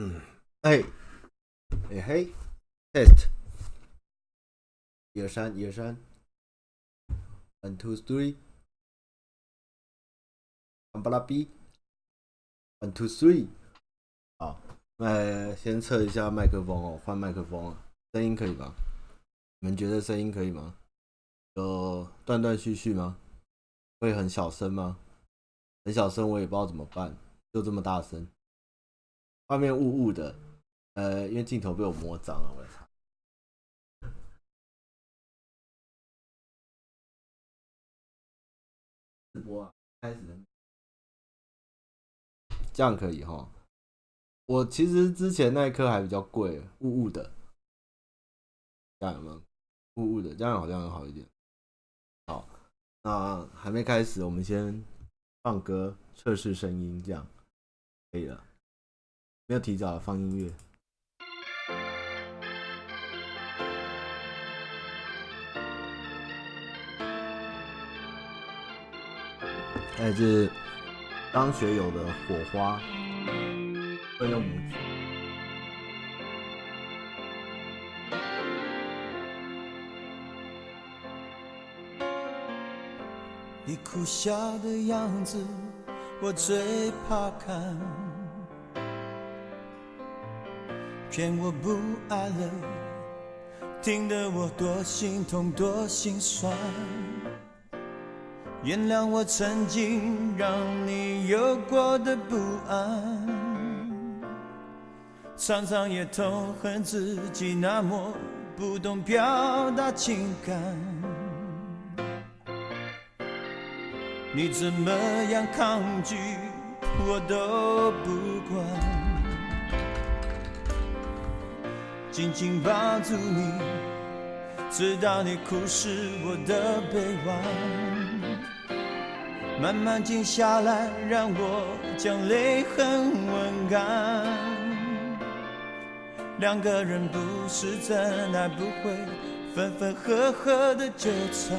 嗯，哎，哎嘿，test，一二三，一二三，one two three，巴拉 B，one two three，好，那先测一下麦克风哦，换麦克风了，声音可以吗？你们觉得声音可以吗？有断断续续吗？会很小声吗？很小声，我也不知道怎么办，就这么大声。画面雾雾的，呃，因为镜头被我摸脏了，我来擦。直播，开始。这样可以哈。我其实之前那一颗还比较贵，雾雾的。这样有没有？雾雾的，这样好像好一点。好，那还没开始，我们先放歌测试声音，这样可以了。没有提早放音乐。来自张学友的《火花》，会用拇指。你哭笑的样子，我最怕看。骗我不爱了，听得我多心痛多心酸。原谅我曾经让你有过的不安，常常也痛恨自己那么不懂表达情感。你怎么样抗拒我都不管。紧紧抱住你，直到你哭湿我的臂弯，慢慢静下来，让我将泪痕吻干。两个人不是真爱，不会分分合合的纠缠，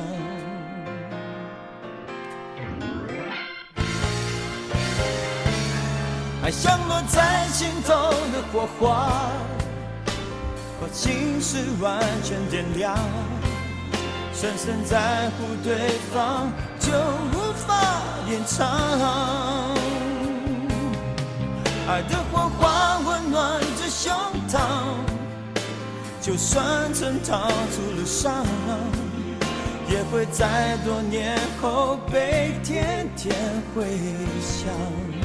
爱像落在心头的火花。心事完全点亮，深深在乎对方就无法隐藏。爱的火花温暖着胸膛，就算曾逃出了伤，也会在多年后被天天回想。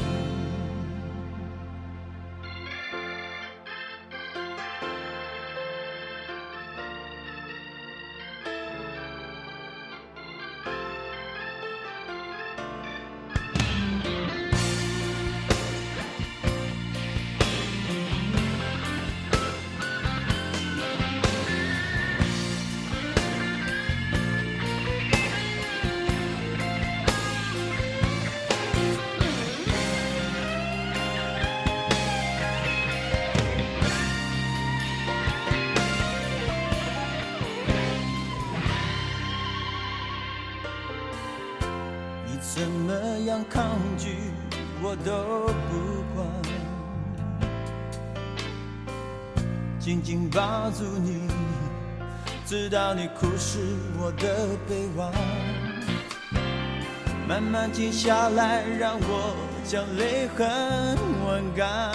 静下来，让我将泪痕吻干。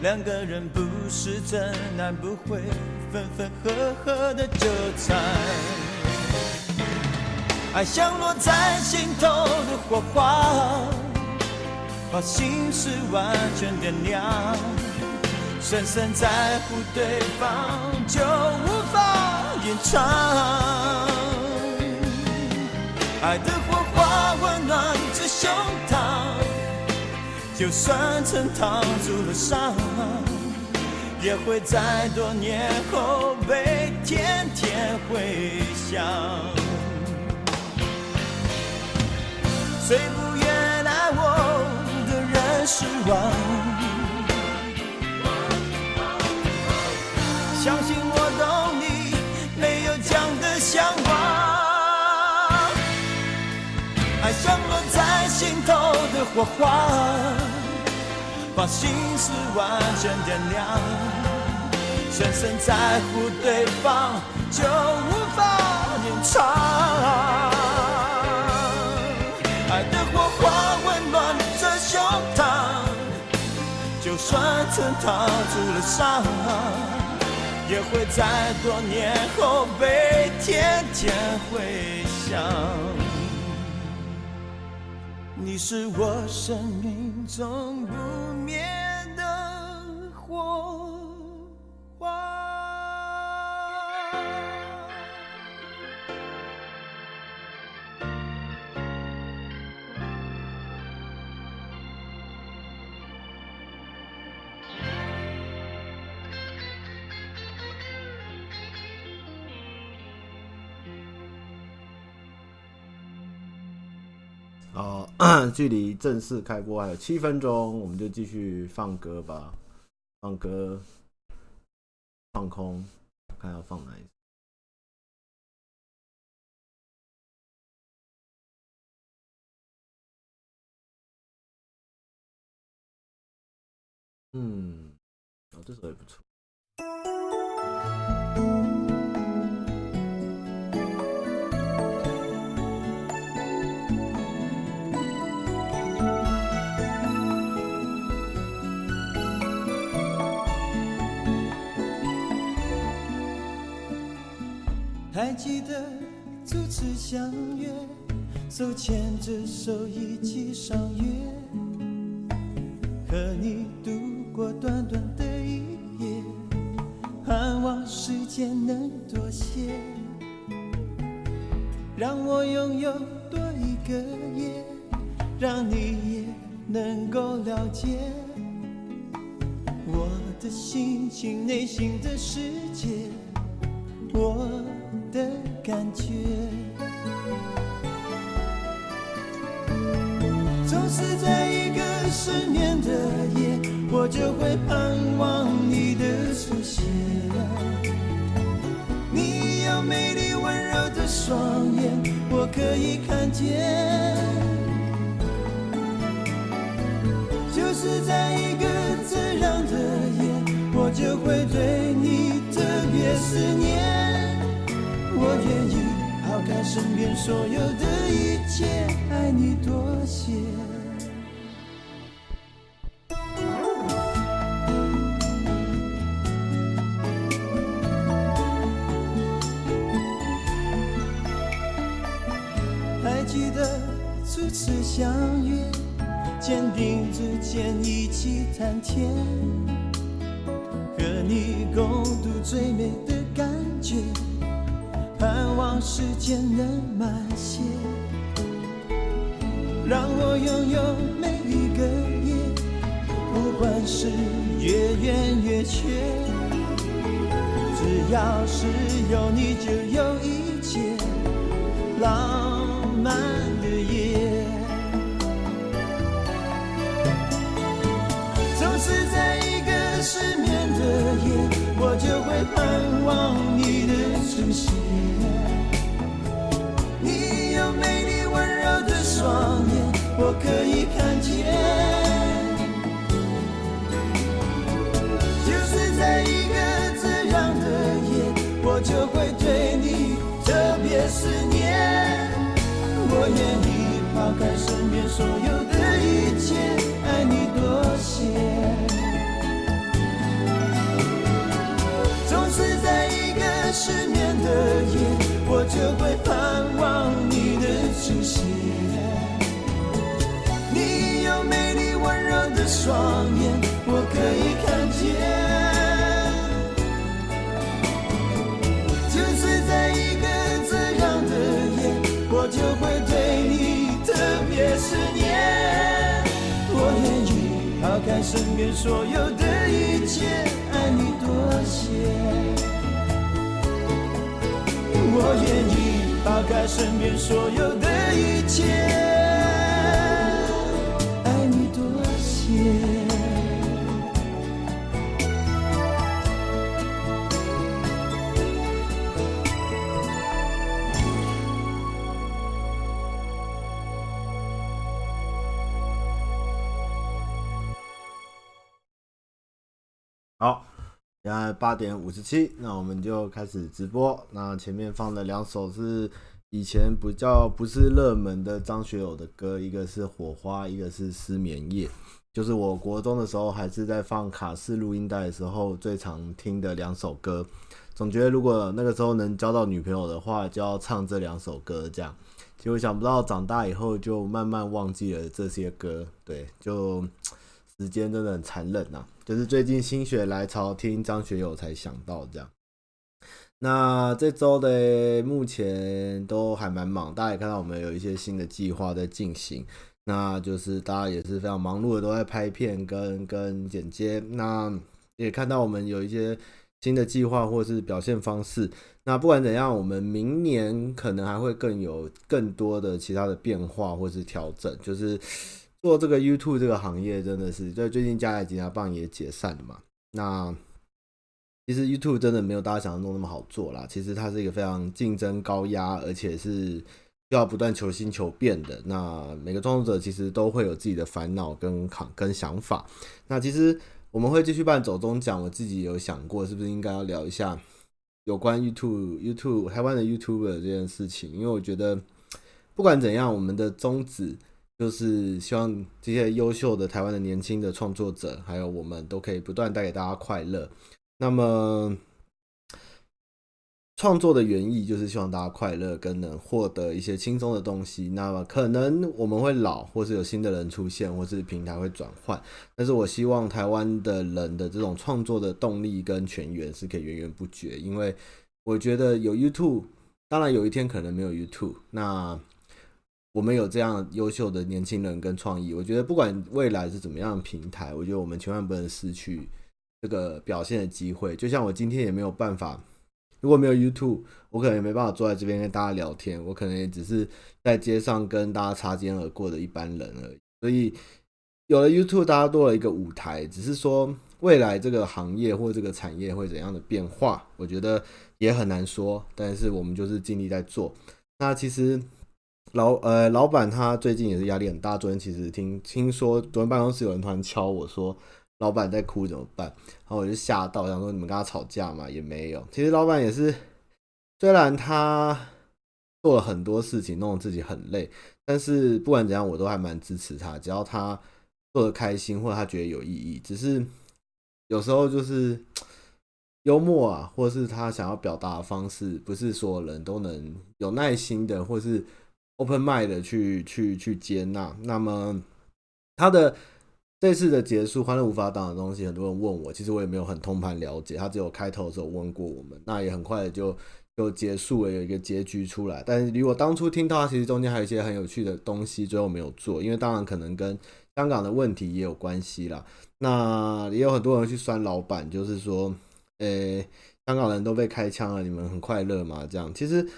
两个人不是真爱，不会分分合合的纠缠。爱像落在心头的火花，把心事完全点亮。深深在乎对方，就无法隐藏。爱的就算曾逃出了伤，也会在多年后被天天回想。最不愿爱我的人失望。相信我懂你没有讲的想法，爱像落在心头的火花，把心事完全点亮。深深在乎对方，就无法隐藏。爱的火花温暖着胸膛，就算曾逃出了伤，也会在多年后被天天回想。你是我生命从不灭。距离正式开播还有七分钟，我们就继续放歌吧。放歌，放空，看要放哪一首。嗯，哦，这首也不错。还记得初次相约，手牵着手一起赏月，和你度过短短的一夜，盼望时间能多些，让我拥有多一个夜，让你也能够了解我的心情、内心的世界。我。的感觉，总是在一个失眠的夜，我就会盼望你的出现。你有美丽温柔的双眼，我可以看见。就是在一个这样的夜，我就会对你特别思念。我愿意抛开身边所有的一切，爱你多些。还记得初次相约，肩并着肩一起谈天，间能慢些，让我拥有每一个夜，不管是月圆月缺，只要是有你就我可以看见，就是在一个这样的夜，我就会对你特别思念。我愿意抛开身边所有温柔的双眼，我可以看见，就是在一个这样的夜，我就会对你特别思念。我愿意抛开身边所有的一切，爱你多些。我愿意抛开身边所有的一切。好，现在八点五十七，那我们就开始直播。那前面放的两首是以前比较不是热门的张学友的歌，一个是《火花》，一个是《失眠夜》，就是我国中的时候还是在放卡式录音带的时候最常听的两首歌。总觉得如果那个时候能交到女朋友的话，就要唱这两首歌。这样，结果想不到长大以后就慢慢忘记了这些歌。对，就时间真的很残忍呐、啊。就是最近心血来潮听张学友才想到这样。那这周的目前都还蛮忙，大家也看到我们有一些新的计划在进行。那就是大家也是非常忙碌的，都在拍片跟跟剪接。那也看到我们有一些。新的计划或是表现方式，那不管怎样，我们明年可能还会更有更多的其他的变化或是调整。就是做这个 YouTube 这个行业，真的是在最近加来吉拿棒也解散了嘛。那其实 YouTube 真的没有大家想象中那么好做啦。其实它是一个非常竞争高压，而且是要不断求新求变的。那每个创作者其实都会有自己的烦恼跟跟想法。那其实。我们会继续办走中奖，我自己有想过，是不是应该要聊一下有关 YouTube、YouTube 台湾的 YouTuber 这件事情？因为我觉得不管怎样，我们的宗旨就是希望这些优秀的台湾的年轻的创作者，还有我们都可以不断带给大家快乐。那么。创作的原意就是希望大家快乐，跟能获得一些轻松的东西。那么可能我们会老，或是有新的人出现，或是平台会转换。但是我希望台湾的人的这种创作的动力跟泉源是可以源源不绝。因为我觉得有 YouTube，当然有一天可能没有 YouTube。那我们有这样优秀的年轻人跟创意，我觉得不管未来是怎么样的平台，我觉得我们千万不能失去这个表现的机会。就像我今天也没有办法。如果没有 YouTube，我可能也没办法坐在这边跟大家聊天，我可能也只是在街上跟大家擦肩而过的一般人而已。所以有了 YouTube，大家多了一个舞台。只是说未来这个行业或这个产业会怎样的变化，我觉得也很难说。但是我们就是尽力在做。那其实老呃老板他最近也是压力很大。昨天其实听听说，昨天办公室有人突然敲我说。老板在哭怎么办？然后我就吓到，想说你们跟他吵架嘛？也没有。其实老板也是，虽然他做了很多事情，弄得自己很累，但是不管怎样，我都还蛮支持他。只要他做得开心，或者他觉得有意义，只是有时候就是 幽默啊，或是他想要表达的方式，不是所有人都能有耐心的，或是 open mind 的去去去接纳。那么他的。这次的结束，欢乐无法挡的东西，很多人问我，其实我也没有很通盘了解。他只有开头的时候问过我们，那也很快的就就结束了，有一个结局出来。但是离我当初听到，其实中间还有一些很有趣的东西，最后没有做，因为当然可能跟香港的问题也有关系啦。那也有很多人去酸老板，就是说，诶，香港人都被开枪了，你们很快乐吗？这样，其实其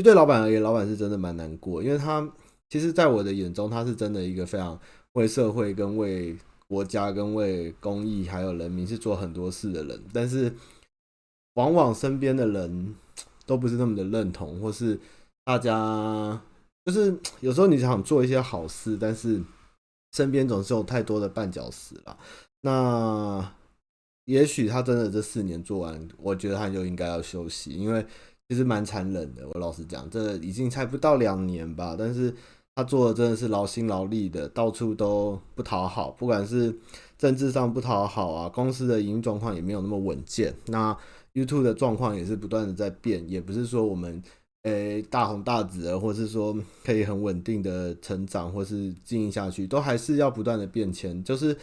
实对老板而言，老板是真的蛮难过，因为他其实在我的眼中，他是真的一个非常。为社会、跟为国家、跟为公益，还有人民是做很多事的人，但是往往身边的人都不是那么的认同，或是大家就是有时候你想做一些好事，但是身边总是有太多的绊脚石了。那也许他真的这四年做完，我觉得他就应该要休息，因为其实蛮残忍的。我老实讲，这已经才不到两年吧，但是。他做的真的是劳心劳力的，到处都不讨好，不管是政治上不讨好啊，公司的营运状况也没有那么稳健。那 YouTube 的状况也是不断的在变，也不是说我们诶、大红大紫的，或是说可以很稳定的成长，或是经营下去，都还是要不断的变迁。就是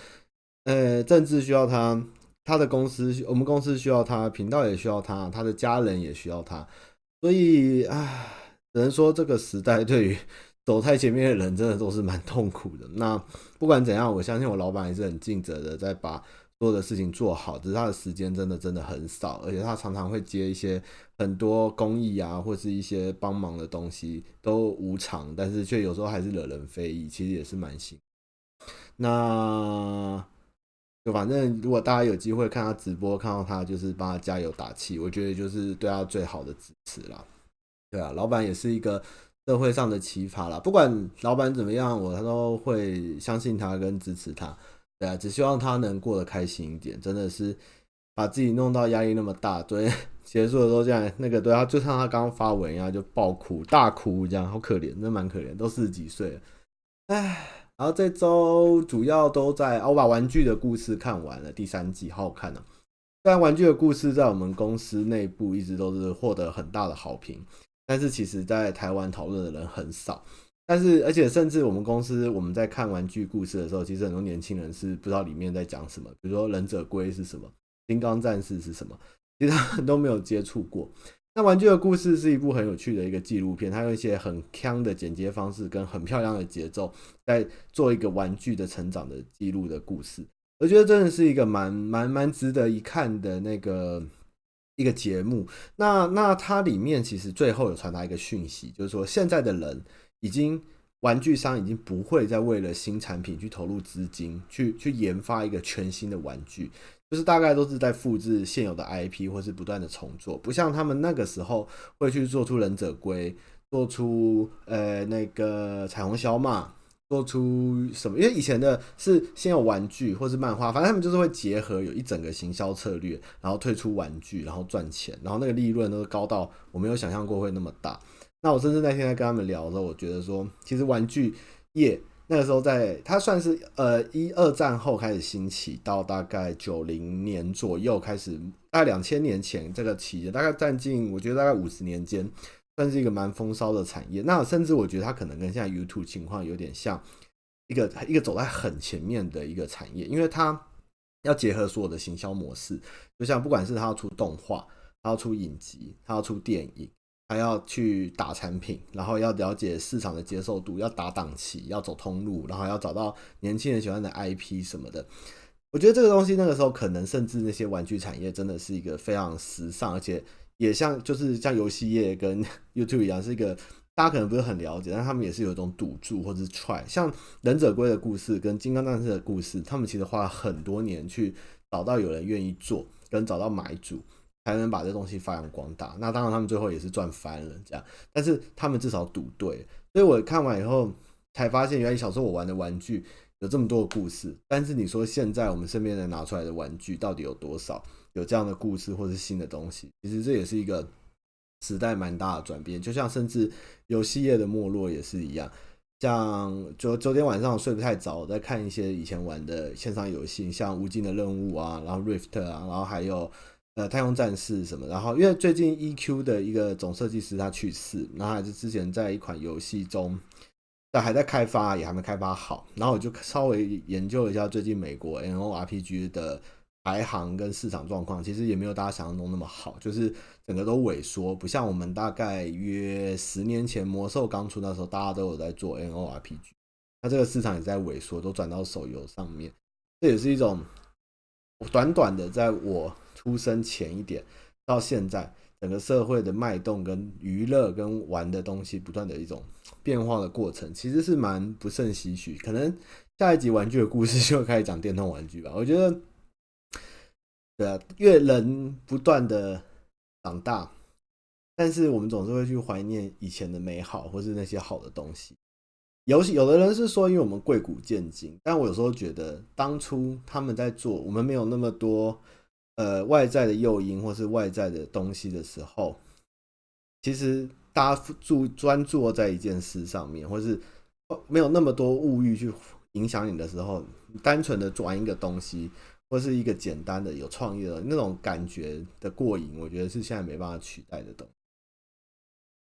呃、政治需要他，他的公司，我们公司需要他，频道也需要他，他的家人也需要他。所以啊，只能说这个时代对于。走太前面的人真的都是蛮痛苦的。那不管怎样，我相信我老板也是很尽责的，在把所有的事情做好。只是他的时间真的真的很少，而且他常常会接一些很多公益啊，或是一些帮忙的东西都无偿，但是却有时候还是惹人非议，其实也是蛮辛苦。那就反正如果大家有机会看他直播，看到他就是帮他加油打气，我觉得就是对他最好的支持啦。对啊，老板也是一个。社会上的奇葩啦，不管老板怎么样，我他都会相信他跟支持他。对啊，只希望他能过得开心一点。真的是把自己弄到压力那么大，昨天 结束的时候这样，那个对他就像他刚刚发文一样，就爆哭大哭这样，好可怜，真蛮可怜，都四十几岁了，唉。然后这周主要都在，我把《玩具的故事》看完了，第三季好好看呢。虽然《玩具的故事》在我们公司内部一直都是获得很大的好评，但是其实在台湾讨论的人很少。但是而且甚至我们公司我们在看《玩具故事》的时候，其实很多年轻人是不知道里面在讲什么，比如说《忍者龟》是什么，《金刚战士》是什么，其实他们都没有接触过。那《玩具的故事》是一部很有趣的一个纪录片，它用一些很锵的剪接方式跟很漂亮的节奏，在做一个玩具的成长的记录的故事。我觉得真的是一个蛮蛮蛮值得一看的那个一个节目。那那它里面其实最后有传达一个讯息，就是说现在的人已经玩具商已经不会再为了新产品去投入资金，去去研发一个全新的玩具。就是大概都是在复制现有的 IP，或是不断的重做，不像他们那个时候会去做出忍者龟，做出呃那个彩虹小马，做出什么？因为以前的是先有玩具或是漫画，反正他们就是会结合有一整个行销策略，然后推出玩具，然后赚钱，然后那个利润都是高到我没有想象过会那么大。那我甚至那天在跟他们聊的时候，我觉得说，其实玩具业。那个时候在，在它算是呃一二战后开始兴起，到大概九零年左右开始，大概两千年前这个期间，大概占尽我觉得大概五十年间，算是一个蛮风骚的产业。那甚至我觉得它可能跟现在 YouTube 情况有点像，一个一个走在很前面的一个产业，因为它要结合所有的行销模式，就像不管是它要出动画，它要出影集，它要出电影。还要去打产品，然后要了解市场的接受度，要打档期，要走通路，然后要找到年轻人喜欢的 IP 什么的。我觉得这个东西那个时候可能甚至那些玩具产业真的是一个非常时尚，而且也像就是像游戏业跟 YouTube 一样，是一个大家可能不是很了解，但他们也是有一种赌注或者是 try。像忍者龟的故事跟金刚战士的故事，他们其实花了很多年去找到有人愿意做，跟找到买主。才能把这东西发扬光大。那当然，他们最后也是赚翻了，这样。但是他们至少赌对，所以我看完以后才发现，原来小时候我玩的玩具有这么多的故事。但是你说现在我们身边人拿出来的玩具到底有多少有这样的故事或是新的东西？其实这也是一个时代蛮大的转变。就像甚至游戏业的没落也是一样。像昨昨天晚上我睡不太早，我在看一些以前玩的线上游戏，像《无尽的任务》啊，然后《Rift》啊，然后还有。呃，太空战士什么？然后因为最近 EQ 的一个总设计师他去世，然后还是之前在一款游戏中，但还在开发，也还没开发好。然后我就稍微研究了一下最近美国 NORPG 的排行跟市场状况，其实也没有大家想象中那么好，就是整个都萎缩，不像我们大概约十年前魔兽刚出那时候，大家都有在做 N O R P G，那这个市场也在萎缩，都转到手游上面，这也是一种短短的在我。出生前一点到现在，整个社会的脉动跟娱乐跟玩的东西不断的一种变化的过程，其实是蛮不胜唏嘘。可能下一集玩具的故事 就开始讲电动玩具吧。我觉得，对啊，越人不断的长大，但是我们总是会去怀念以前的美好，或是那些好的东西。游戏，有的人是说，因为我们贵古贱今，但我有时候觉得，当初他们在做，我们没有那么多。呃，外在的诱因或是外在的东西的时候，其实大家注专注在一件事上面，或是没有那么多物欲去影响你的时候，单纯的玩一个东西，或是一个简单的有创意的那种感觉的过瘾，我觉得是现在没办法取代的东西。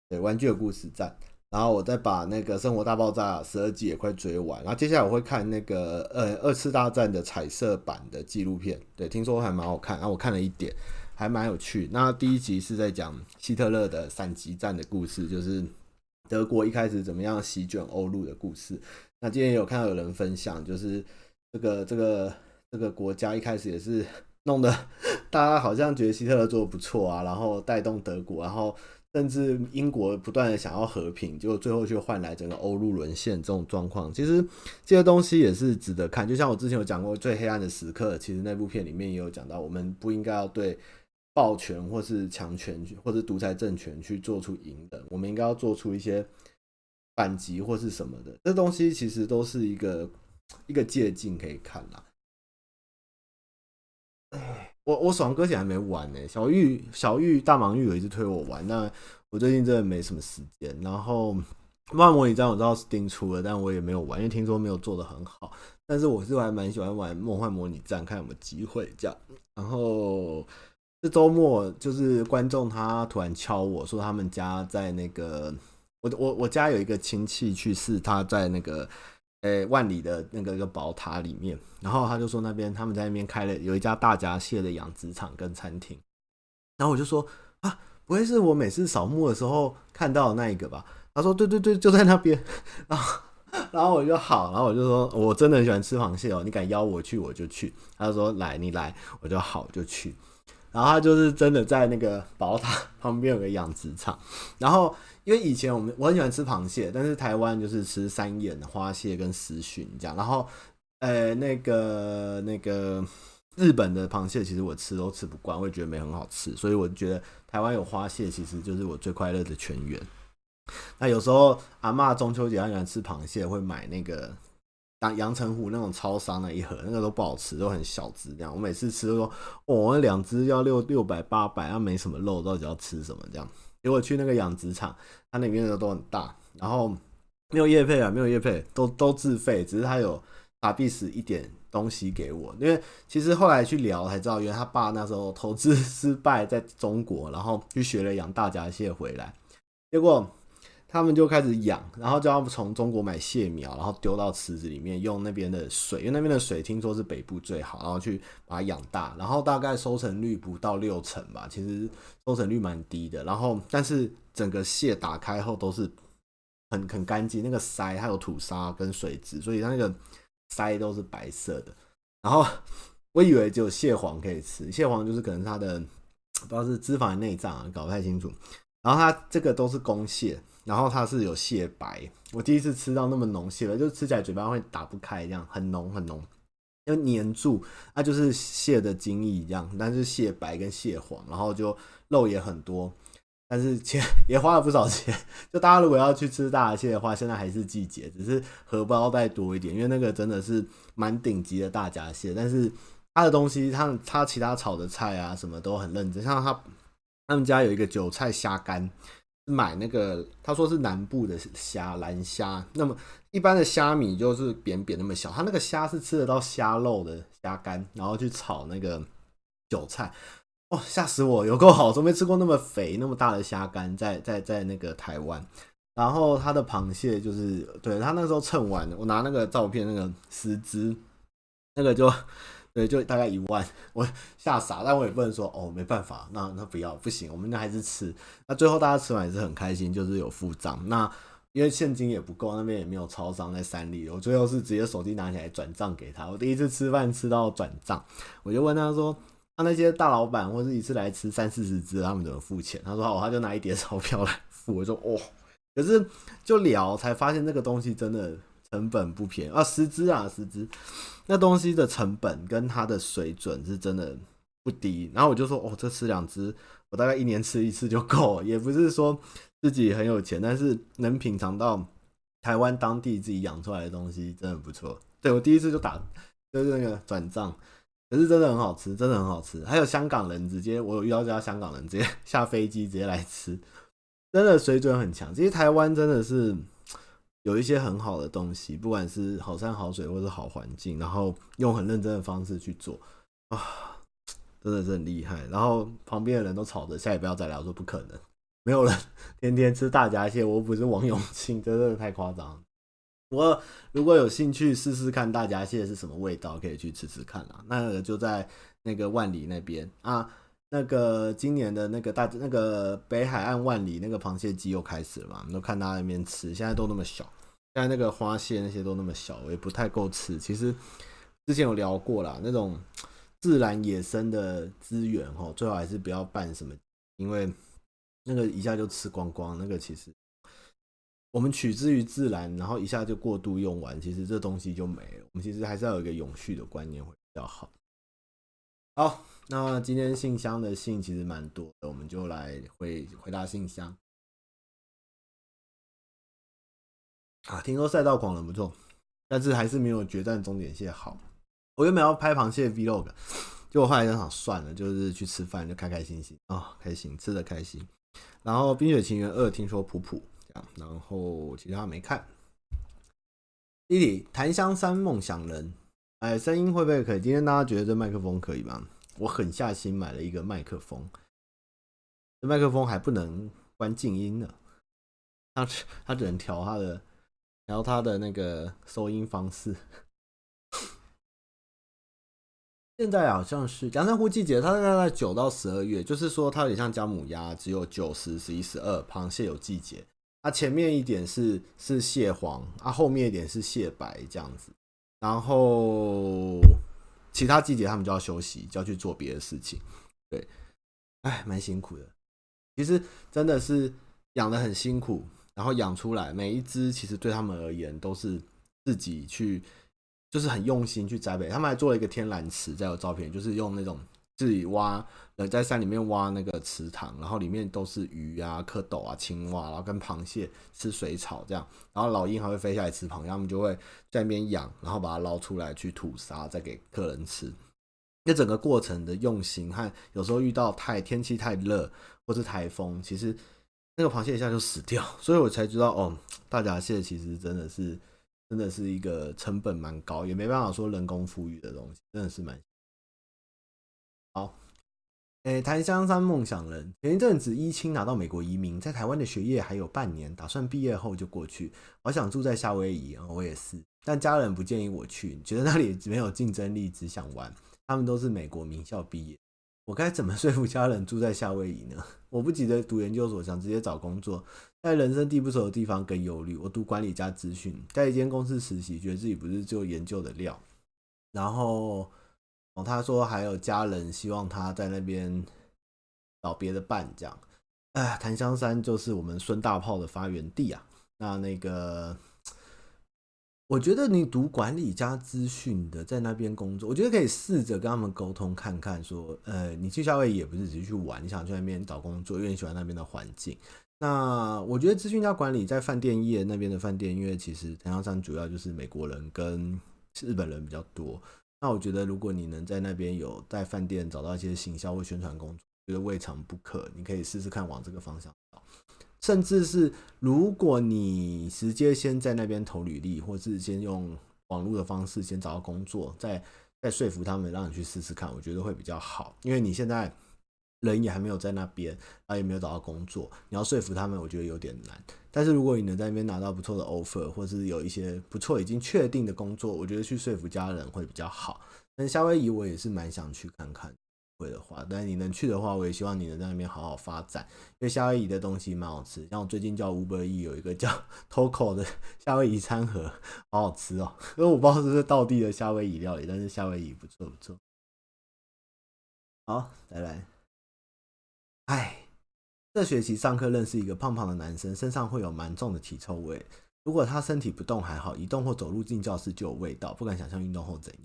对，玩具的故事赞。然后我再把那个《生活大爆炸》十二季也快追完，然后接下来我会看那个呃二次大战的彩色版的纪录片，对，听说还蛮好看，然后我看了一点，还蛮有趣。那第一集是在讲希特勒的闪击战的故事，就是德国一开始怎么样席卷欧陆的故事。那今天有看到有人分享，就是这个这个这个国家一开始也是 弄得 大家好像觉得希特勒做的不错啊，然后带动德国，然后。甚至英国不断的想要和平，结果最后却换来整个欧陆沦陷这种状况。其实这些东西也是值得看。就像我之前有讲过《最黑暗的时刻》，其实那部片里面也有讲到，我们不应该要对暴权或是强权或是独裁政权去做出隐忍，我们应该要做出一些反击或是什么的。这东西其实都是一个一个借镜可以看啦。我我爽搁浅还没玩呢，小玉小玉大盲玉有一直推我玩，那我最近真的没什么时间。然后梦幻模拟战我知道是定出了，但我也没有玩，因为听说没有做得很好。但是我是还蛮喜欢玩梦幻模拟战，看有没有机会这样。然后这周末就是观众他突然敲我说他们家在那个我我我家有一个亲戚去世，他在那个。诶、万里的那个一个宝塔里面，然后他就说那边他们在那边开了有一家大闸蟹的养殖场跟餐厅，然后我就说啊，不会是我每次扫墓的时候看到的那一个吧？他说对对对，就在那边。然后然后我就好，然后我就说我真的很喜欢吃螃蟹哦，你敢邀我去我就去。他就说来你来，我就好就去。然后他就是真的在那个宝塔 旁边有个养殖场，然后因为以前我们我很喜欢吃螃蟹，但是台湾就是吃三眼花蟹跟石鲟这样，然后呃那个那个日本的螃蟹其实我吃都吃不惯，我也觉得没很好吃，所以我觉得台湾有花蟹其实就是我最快乐的泉源。那有时候阿妈中秋节很喜欢吃螃蟹，会买那个。当阳澄湖那种超商的一盒，那个都不好吃，都很小只这样。我每次吃都说，哦，那两只要六六百八百，它没什么肉，到底要吃什么这样？结果去那个养殖场，它里面的都很大，然后没有叶配啊，没有叶配，都都自费，只是他有把币死一点东西给我。因为其实后来去聊才知道，原来他爸那时候投资 失败在中国，然后去学了养大闸蟹回来，结果。他们就开始养，然后就要从中国买蟹苗，然后丢到池子里面，用那边的水，因为那边的水听说是北部最好，然后去把它养大，然后大概收成率不到六成吧，其实收成率蛮低的。然后，但是整个蟹打开后都是很 很干净，那个鳃还有吐沙跟水质，所以它那个鳃都是白色的。然后我以为只有蟹黄可以吃，蟹黄就是可能它的不知道是脂肪内脏啊，搞不太清楚。然后它这个都是公蟹。然后它是有蟹白，我第一次吃到那么浓蟹白，就吃起来嘴巴会打不开，这样很浓很浓，要黏住，那就是蟹的精液这样。但是蟹白跟蟹黄，然后就肉也很多，但是钱也花了不少钱。就大家如果要去吃大蟹的话，现在还是季节，只是荷包再多一点，因为那个真的是蛮顶级的大闸蟹。但是它的东西，它它其他炒的菜啊什么都很认真，像他他们家有一个韭菜虾干。买那个，他说是南部的虾，蓝虾。那么一般的虾米就是扁扁那么小，他那个虾是吃得到虾肉的虾干，然后去炒那个韭菜。哦，吓死我，有够好，都没吃过那么肥那么大的虾干，在在在那个台湾。然后他的螃蟹就是，对，他那时候称完，我拿那个照片，那个十只，那个就。对，就大概一万，我吓傻，但我也不能说哦，没办法，那那不要，不行，我们那还是吃。那最后大家吃完也是很开心，就是有付账。那因为现金也不够，那边也没有超商在三里，我最后是直接手机拿起来转账给他。我第一次吃饭吃到转账，我就问他说：“那那些大老板或是一次来吃三四十只，他们怎么付钱？”他说：“哦，他就拿一叠钞票来付。”我说：“哦。”可是就聊才发现，这个东西真的成本不便宜啊，十只啊，十只。那东西的成本跟它的水准是真的不低，然后我就说，哦，这吃两只，我大概一年吃一次就够，也不是说自己很有钱，但是能品尝到台湾当地自己养出来的东西，真的不错。对，我第一次就打，就是那个转账，可是真的很好吃，真的很好吃。还有香港人直接，我有遇到这家香港人直接 下飞机直接来吃，真的水准很强。其实台湾真的是。有一些很好的东西，不管是好山好水或是好环境，然后用很认真的方式去做啊，真的是很厉害。然后旁边的人都吵着下一不要再来，我说不可能，没有人 天天吃大闸蟹，我不是王永庆，真的太夸张。我如果有兴趣试试看大闸蟹是什么味道，可以去吃吃看啦。那个就在那个万里那边啊，那个今年的那个大那个北海岸万里那个螃蟹季又开始了嘛，都看他那边吃，现在都那么小。现在那个花蟹那些都那么小，我也不太够吃。其实之前有聊过啦，那种自然野生的资源哦，最好还是不要办什么，因为那个一下就吃光光。那个其实我们取之于自然，然后一下就过度用完，其实这东西就没了。我们其实还是要有一个永续的观念会比较好。好，那今天信箱的信其实蛮多的，我们就来回回答信箱。啊，听说赛道狂人不错，但是还是没有决战终点线好。我原本要拍螃蟹 vlog，结果后来就想算了，就是去吃饭，就开开心心啊、哦，开心吃的开心。然后《冰雪奇缘二》听说普普这样，然后其他没看。弟弟，檀香山梦想人，哎，声音会不会可以？今天大家觉得这麦克风可以吗？我狠下心买了一个麦克风，这麦克风还不能关静音呢，它它只能调它的调它的那个收音方式。现在好像是阳澄湖季节，它大概在九到十二月，就是说它有点像姜母鸭，只有九、十、十一、十二，螃蟹有季节。它前面一点是是蟹黄，啊，后面一点是蟹白这样子。然后其他季节他们就要休息，就要去做别的事情。对，哎，蛮辛苦的。其实真的是养的很辛苦，然后养出来每一只，其实对他们而言都是自己去。就是很用心去栽培，他们还做了一个天然池，再有照片，就是用那种自己挖，呃，在山里面挖那个池塘，然后里面都是鱼啊、蝌蚪啊、青蛙，然后跟螃蟹吃水草这样，然后老鹰还会飞下来吃螃蟹，他们就会在那边养，然后把它捞出来去吐沙，再给客人吃。那整个过程的用心和有时候遇到太天气太热或是台风，其实那个螃蟹一下就死掉，所以我才知道哦，大闸蟹其实真的是。真的是一个成本蛮高，也没办法说人工复育的东西，真的是蛮好。诶，檀香山梦想人前一阵子一清拿到美国移民，在台湾的学业还有半年，打算毕业后就过去。我想住在夏威夷，我也是，但家人不建议我去，觉得那里没有竞争力，只想玩。他们都是美国名校毕业。我该怎么说服家人住在夏威夷呢？我不急着读研究所，想直接找工作，在人生地不熟的地方更忧虑。我读管理加资讯，在一间公司实习，觉得自己不是做研究的料。然后，他说还有家人希望他在那边找别的伴，这样。哎，檀香山就是我们孙大炮的发源地啊。那那个。我觉得你读管理加资讯的，在那边工作，我觉得可以试着跟他们沟通看看，说，呃，你去夏威夷也不是只是去玩，你想去那边找工作，因为你喜欢那边的环境。那我觉得资讯加管理在饭店业那边的饭店，因为其实檀香山主要就是美国人跟日本人比较多。那我觉得如果你能在那边有在饭店找到一些行销或宣传工作，觉得未尝不可，你可以试试看往这个方向找。甚至是如果你直接先在那边投履历，或是先用网络的方式先找到工作，再再说服他们让你去试试看，我觉得会比较好。因为你现在人也还没有在那边，啊也没有找到工作，你要说服他们，我觉得有点难。但是如果你能在那边拿到不错的 offer，或是有一些不错已经确定的工作，我觉得去说服家人会比较好。但夏威夷我也是蛮想去看看。会的话，但你能去的话，我也希望你能在那边好好发展，因为夏威夷的东西蛮好吃。像我最近叫 Uber E 有一个叫 Toco 的夏威夷餐盒，好好吃哦。因为我不知道是不是道地的夏威夷料理，但是夏威夷不错不错。好，再来。哎，这学期上课认识一个胖胖的男生，身上会有蛮重的体臭味。如果他身体不动还好，一动或走路进教室就有味道，不敢想象运动后怎样。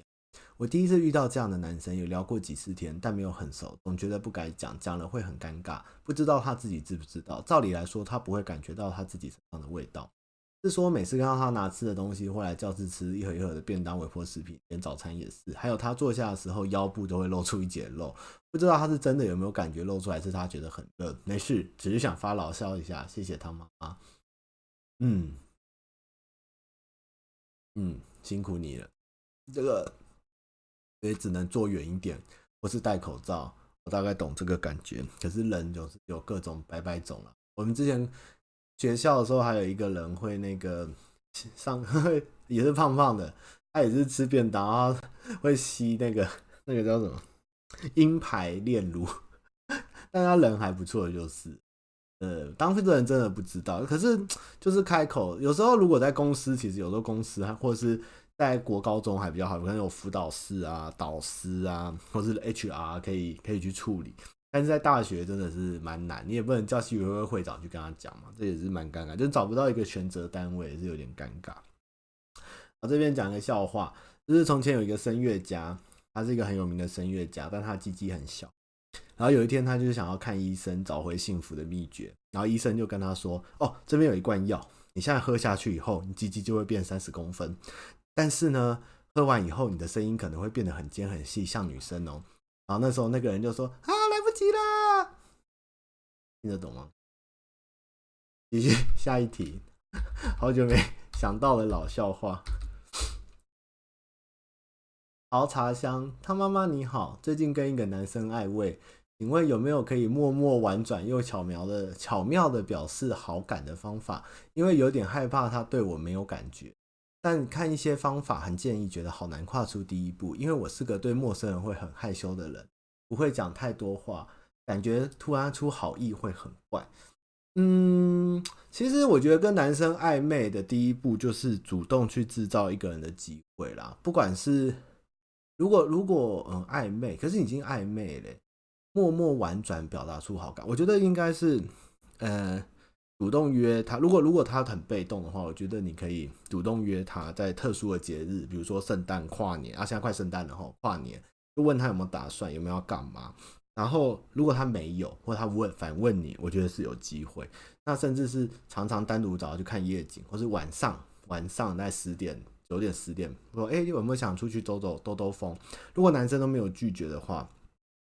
我第一次遇到这样的男生，有聊过几次天，但没有很熟，总觉得不敢讲，讲了会很尴尬。不知道他自己知不知道？照理来说，他不会感觉到他自己身上的味道。是说每次看到他拿吃的东西，会来教室吃一盒一盒的便当、微波食品，连早餐也是。还有他坐下的时候，腰部都会露出一截肉。不知道他是真的有没有感觉露出来，是他觉得很热。没事，只是想发牢骚一下。谢谢他妈妈。嗯嗯，辛苦你了，这个。所以只能坐远一点，或是戴口罩。我大概懂这个感觉。可是人就是有各种百百种了。我们之前学校的时候，还有一个人会那个上，也是胖胖的，他也是吃便当，然后会吸那个那个叫什么鹰牌炼乳，但他人还不错，就是呃，当时的人真的不知道。可是就是开口，有时候如果在公司，其实有时候公司或者是。在国高中还比较好，可能有辅导室啊、导师啊，或是 HR 可以可以去处理。但是在大学真的是蛮难，你也不能叫系委会会长去跟他讲嘛，这也是蛮尴尬，就找不到一个全责单位，也是有点尴尬。我这边讲一个笑话，就是从前有一个声乐家，他是一个很有名的声乐家，但他鸡鸡很小。然后有一天，他就是想要看医生，找回幸福的秘诀。然后医生就跟他说：“哦，这边有一罐药，你现在喝下去以后，你鸡鸡就会变三十公分。”但是呢，喝完以后，你的声音可能会变得很尖很细，像女生哦。然后那时候那个人就说：“啊，！”听得懂吗？继续下一题，好久没 想到的老笑话。熬茶香，他妈妈你好，最近跟一个男生暧昧，请问有没有可以默默婉转又巧妙的巧妙的表示好感的方法？因为有点害怕他对我没有感觉，但看一些方法很建议，觉得好难跨出第一步，因为我是个对陌生人会很害羞的人，不会讲太多话，感觉突然出好意会很怪。嗯，其实我觉得跟男生暧昧的第一步就是主动去制造一个人的机会啦，不管是。如果如果嗯暧昧，可是已经暧昧了，默默婉转表达出好感，我觉得应该是呃主动约他。如果如果他很被动的话，我觉得你可以主动约他在特殊的节日，比如说圣诞、跨年啊，现在快圣诞了哈，跨年就问他有没有打算，有没有要干嘛。然后如果他没有，或他问反问你，我觉得是有机会。那甚至是常常单独找他去看夜景，或是晚上晚上在十点。九点十点，说哎，有没有想出去走走兜兜风？如果男生都没有拒绝的话，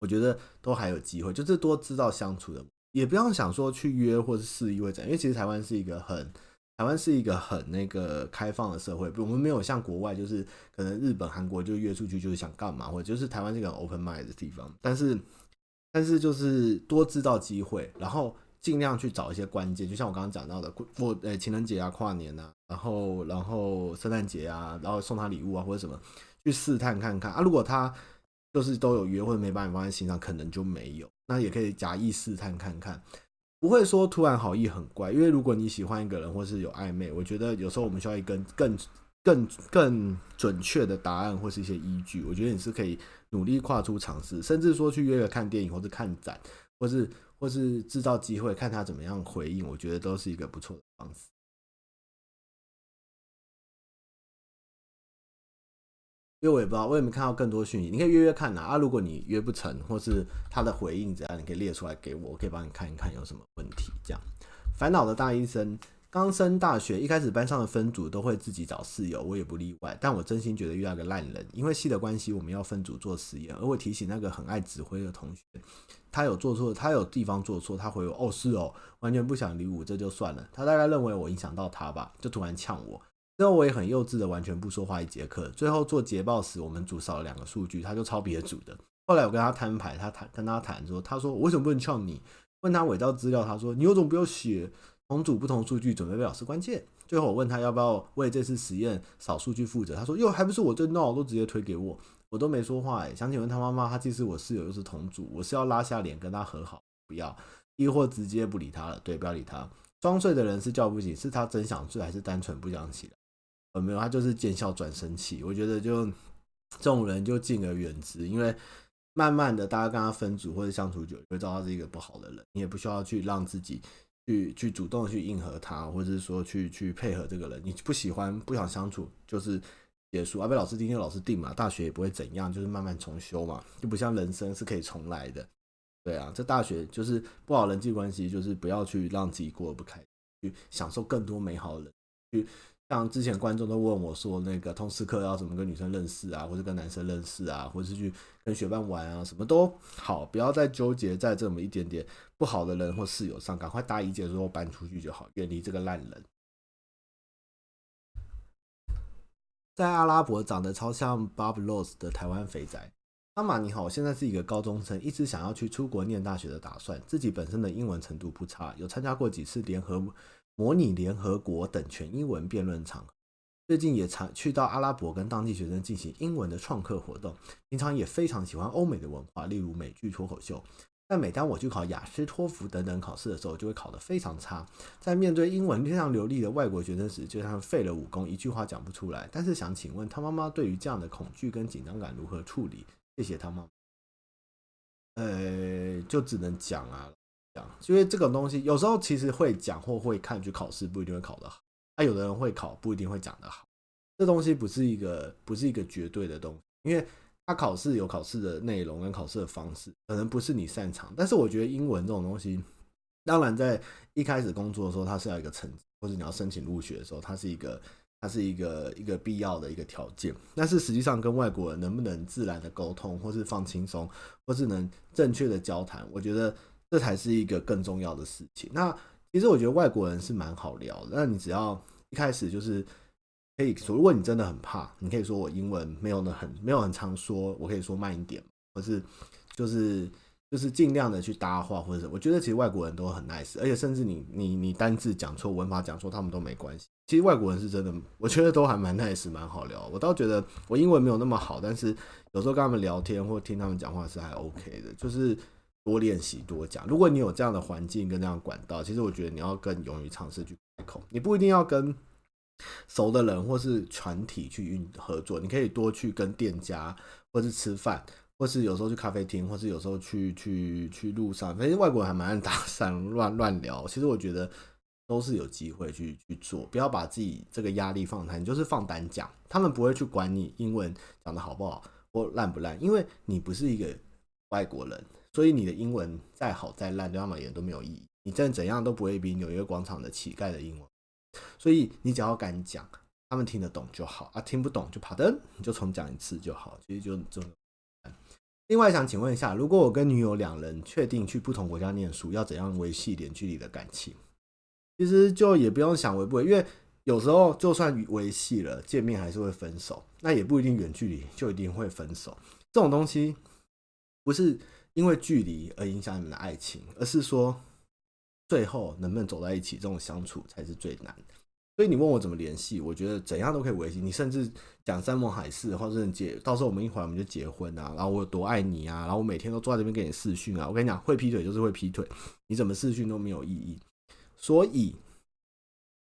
我觉得都还有机会，就是多知道相处的，也不要想说去约或是示意会怎样，因为其实台湾是一个很台湾是一个很那个开放的社会，我们没有像国外，就是可能日本、韩国就约出去就是想干嘛，或者就是台湾是个 open mind 的地方，但是但是就是多知道机会，然后。尽量去找一些关键，就像我刚刚讲到的，过呃情人节啊、跨年啊，然后然后圣诞节啊，然后送他礼物啊或者什么，去试探看看啊。如果他就是都有约或者没把你放在心上，可能就没有。那也可以假意试探看看，不会说突然好意很怪。因为如果你喜欢一个人或是有暧昧，我觉得有时候我们需要一根更更更准确的答案或是一些依据。我觉得你是可以努力跨出尝试，甚至说去约个看电影或者看展，或是。或是制造机会，看他怎么样回应，我觉得都是一个不错的方式。因为我也不知道，我也没看到更多讯息，你可以约约看呐。啊，如果你约不成，或是他的回应怎样，你可以列出来给我，我可以帮你看一看有什么问题。这样，烦恼的大医生。刚升大学，一开始班上的分组都会自己找室友，我也不例外。但我真心觉得遇到个烂人，因为系的关系，我们要分组做实验。而我提醒那个很爱指挥的同学，他有做错，他有地方做错，他回我哦是哦，完全不想理我，这就算了。他大概认为我影响到他吧，就突然呛我。之后我也很幼稚的完全不说话一节课。最后做捷报时，我们组少了两个数据，他就抄别组的。后来我跟他摊牌，他谈跟他谈说，他说我为什么不能呛你？问他伪造资料，他说你有种不要写。同组不同数据，准备被老师关切。最后我问他要不要为这次实验扫数据负责，他说：“哟，还不是我最闹，都直接推给我，我都没说话。”哎，想请问他妈妈，他既是我室友又是同组，我是要拉下脸跟他和好，不要，亦或直接不理他了？对，不要理他。装睡的人是叫不醒，是他真想睡，还是单纯不想起来？呃，没有，他就是见笑转生气。我觉得就这种人就敬而远之，因为慢慢的大家跟他分组或者相处久，会知道他是一个不好的人。你也不需要去让自己。去去主动去应和他，或者是说去去配合这个人，你不喜欢不想相处，就是结束啊。被老师今天老师定嘛，大学也不会怎样，就是慢慢重修嘛，就不像人生是可以重来的。对啊，这大学就是不好人际关系，就是不要去让自己过得不开心，去享受更多美好的人，像之前观众都问我说，那个通识课要怎么跟女生认识啊，或者跟男生认识啊，或者是去跟学伴玩啊，什么都好，不要再纠结在这么一点点不好的人或室友上，赶快大一结束后搬出去就好，远离这个烂人。在阿拉伯长得超像 Bob Ross 的台湾肥宅，阿玛你好，我现在是一个高中生，一直想要去出国念大学的打算，自己本身的英文程度不差，有参加过几次联合。模拟联合国等全英文辩论场，最近也常去到阿拉伯跟当地学生进行英文的创客活动。平常也非常喜欢欧美的文化，例如美剧脱口秀。但每当我去考雅思、托福等等考试的时候，就会考得非常差。在面对英文非常流利的外国学生时，就像废了武功，一句话讲不出来。但是想请问他妈妈，对于这样的恐惧跟紧张感如何处理？谢谢他妈。呃，就只能讲啊。因为这个东西有时候其实会讲或会看去考试，不一定会考得好。啊，有的人会考，不一定会讲得好。这东西不是一个不是一个绝对的东西，因为他考试有考试的内容跟考试的方式，可能不是你擅长。但是我觉得英文这种东西，当然在一开始工作的时候，它是要一个成绩，或者你要申请入学的时候，它是一个它是一个一个必要的一个条件。但是实际上跟外国人能不能自然的沟通，或是放轻松，或是能正确的交谈，我觉得这才是一个更重要的事情。那其实我觉得外国人是蛮好聊的，那你只要一开始就是可以说，如果你真的很怕，你可以说我英文没有那很没有很常说，我可以说慢一点，或是就是就是尽量的去搭话，或者是我觉得其实外国人都很 nice，而且甚至你你你单字讲错，文法讲错，他们都没关系。其实外国人是真的，我觉得都还蛮 nice，蛮好聊。我倒觉得我英文没有那么好，但是有时候跟他们聊天或听他们讲话是还 OK 的，就是。多练习多讲。如果你有这样的环境跟这样管道，其实我觉得你要更勇于尝试去开口。你不一定要跟熟的人或是团体去运合作，你可以多去跟店家，或是吃饭，或是有时候去咖啡厅，或是有时候去去去路上。反正外国人还蛮爱搭讪、乱乱聊。其实我觉得都是有机会去去做，不要把自己这个压力放太，你就是放胆讲，他们不会去管你英文讲的好不好或烂不烂，因为你不是一个外国人。所以你的英文再好再烂，对他们而言都没有意义。你真的怎样都不会比纽约广场的乞丐的英文。所以你只要敢讲，他们听得懂就好啊，听不懂就跑的，你就重讲一次就好。其实就这么。另外想请问一下，如果我跟女友两人确定去不同国家念书，要怎样维系远距离的感情？其实就也不用想维不维，因为有时候就算维系了，见面还是会分手。那也不一定远距离就一定会分手。这种东西不是。因为距离而影响你们的爱情，而是说最后能不能走在一起，这种相处才是最难。所以你问我怎么联系，我觉得怎样都可以维系。你甚至讲山盟海誓，或者你结，到时候我们一会儿我们就结婚啊，然后我有多爱你啊，然后我每天都坐在这边给你视讯啊。我跟你讲，会劈腿就是会劈腿，你怎么视讯都没有意义。所以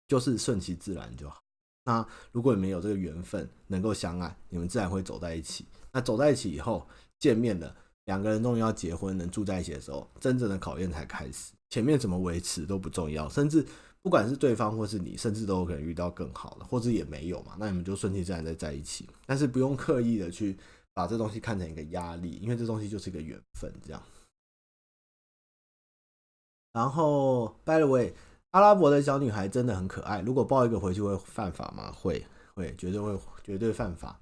就是顺其自然就好。那如果你们有这个缘分能够相爱，你们自然会走在一起。那走在一起以后见面了。两个人终于要结婚，能住在一起的时候，真正的考验才开始。前面怎么维持都不重要，甚至不管是对方或是你，甚至都有可能遇到更好的，或者也没有嘛。那你们就顺其自然的在一起，但是不用刻意的去把这东西看成一个压力，因为这东西就是一个缘分这样。然后，by the way，阿拉伯的小女孩真的很可爱。如果抱一个回去会犯法吗？会，会，绝对会，绝对犯法。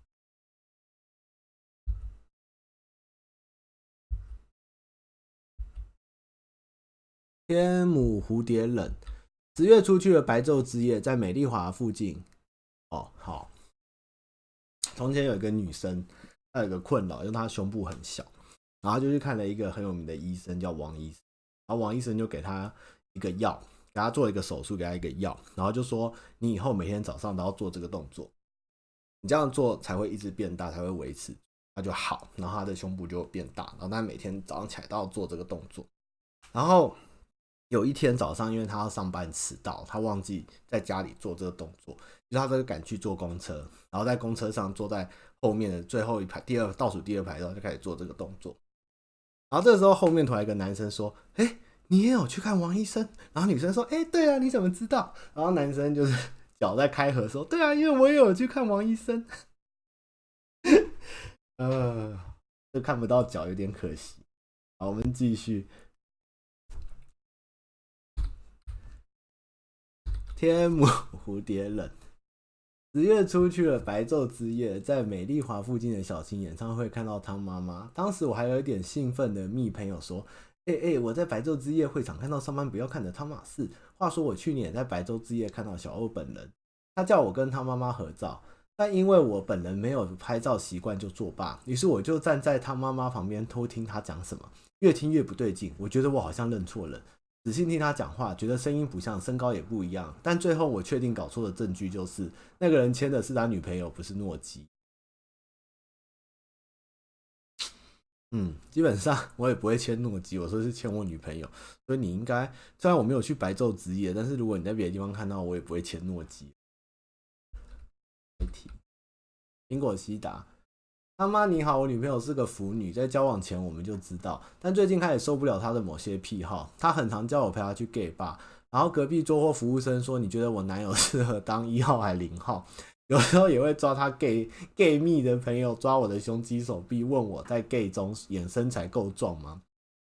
天母蝴蝶冷，十月出去了白昼之夜，在美丽华附近。哦，好。从前有一个女生，她有个困扰，因为她胸部很小，然后就去看了一个很有名的医生，叫王医生。然后王医生就给她一个药，给她做一个手术，给她一个药，然后就说：“你以后每天早上都要做这个动作，你这样做才会一直变大，才会维持。”那就好，然后她的胸部就变大，然后她每天早上起来都要做这个动作，然后。有一天早上，因为他要上班迟到，他忘记在家里做这个动作，于是他就赶去坐公车，然后在公车上坐在后面的最后一排，第二倒数第二排，然后就开始做这个动作。然后这时候，后面突然一个男生说：“哎，你也有去看王医生？”然后女生说：“哎，对啊，你怎么知道？”然后男生就是 脚在开合说：“对啊，因为我也有去看王医生。”呃，这看不到脚有点可惜。好，我们继续。天母蝴蝶冷，十月出去了白昼之夜，在美丽华附近的小型演唱会看到汤妈妈。当时我还有一点兴奋的密朋友说：“哎、欸、哎、我在白昼之夜会场看到上班不要看的汤马士。”话说我去年也在白昼之夜看到小欧本人，他叫我跟他妈妈合照，但因为我本人没有拍照习惯就作罢，于是我就站在他妈妈旁边偷听他讲什么，越听越不对劲，我觉得我好像认错人。仔细听他讲话，觉得声音不像，身高也不一样。但最后我确定搞错的证据就是，那个人牵的是他女朋友，不是诺基。嗯，基本上我也不会牵诺基，我说是牵我女朋友。所以你应该，虽然我没有去白昼之夜，但是如果你在别的地方看到，我也不会牵诺基。苹果西打。他妈你好，我女朋友是个腐女，在交往前我们就知道，但最近开始受不了她的某些癖好。她很常叫我陪她去 gay 吧然后隔壁桌或服务生说：“你觉得我男友 适合当一号还是零号？”有时候也会抓他 gay gay 蜜的朋友抓我的胸肌手臂，问我在 gay 中演身材够壮吗？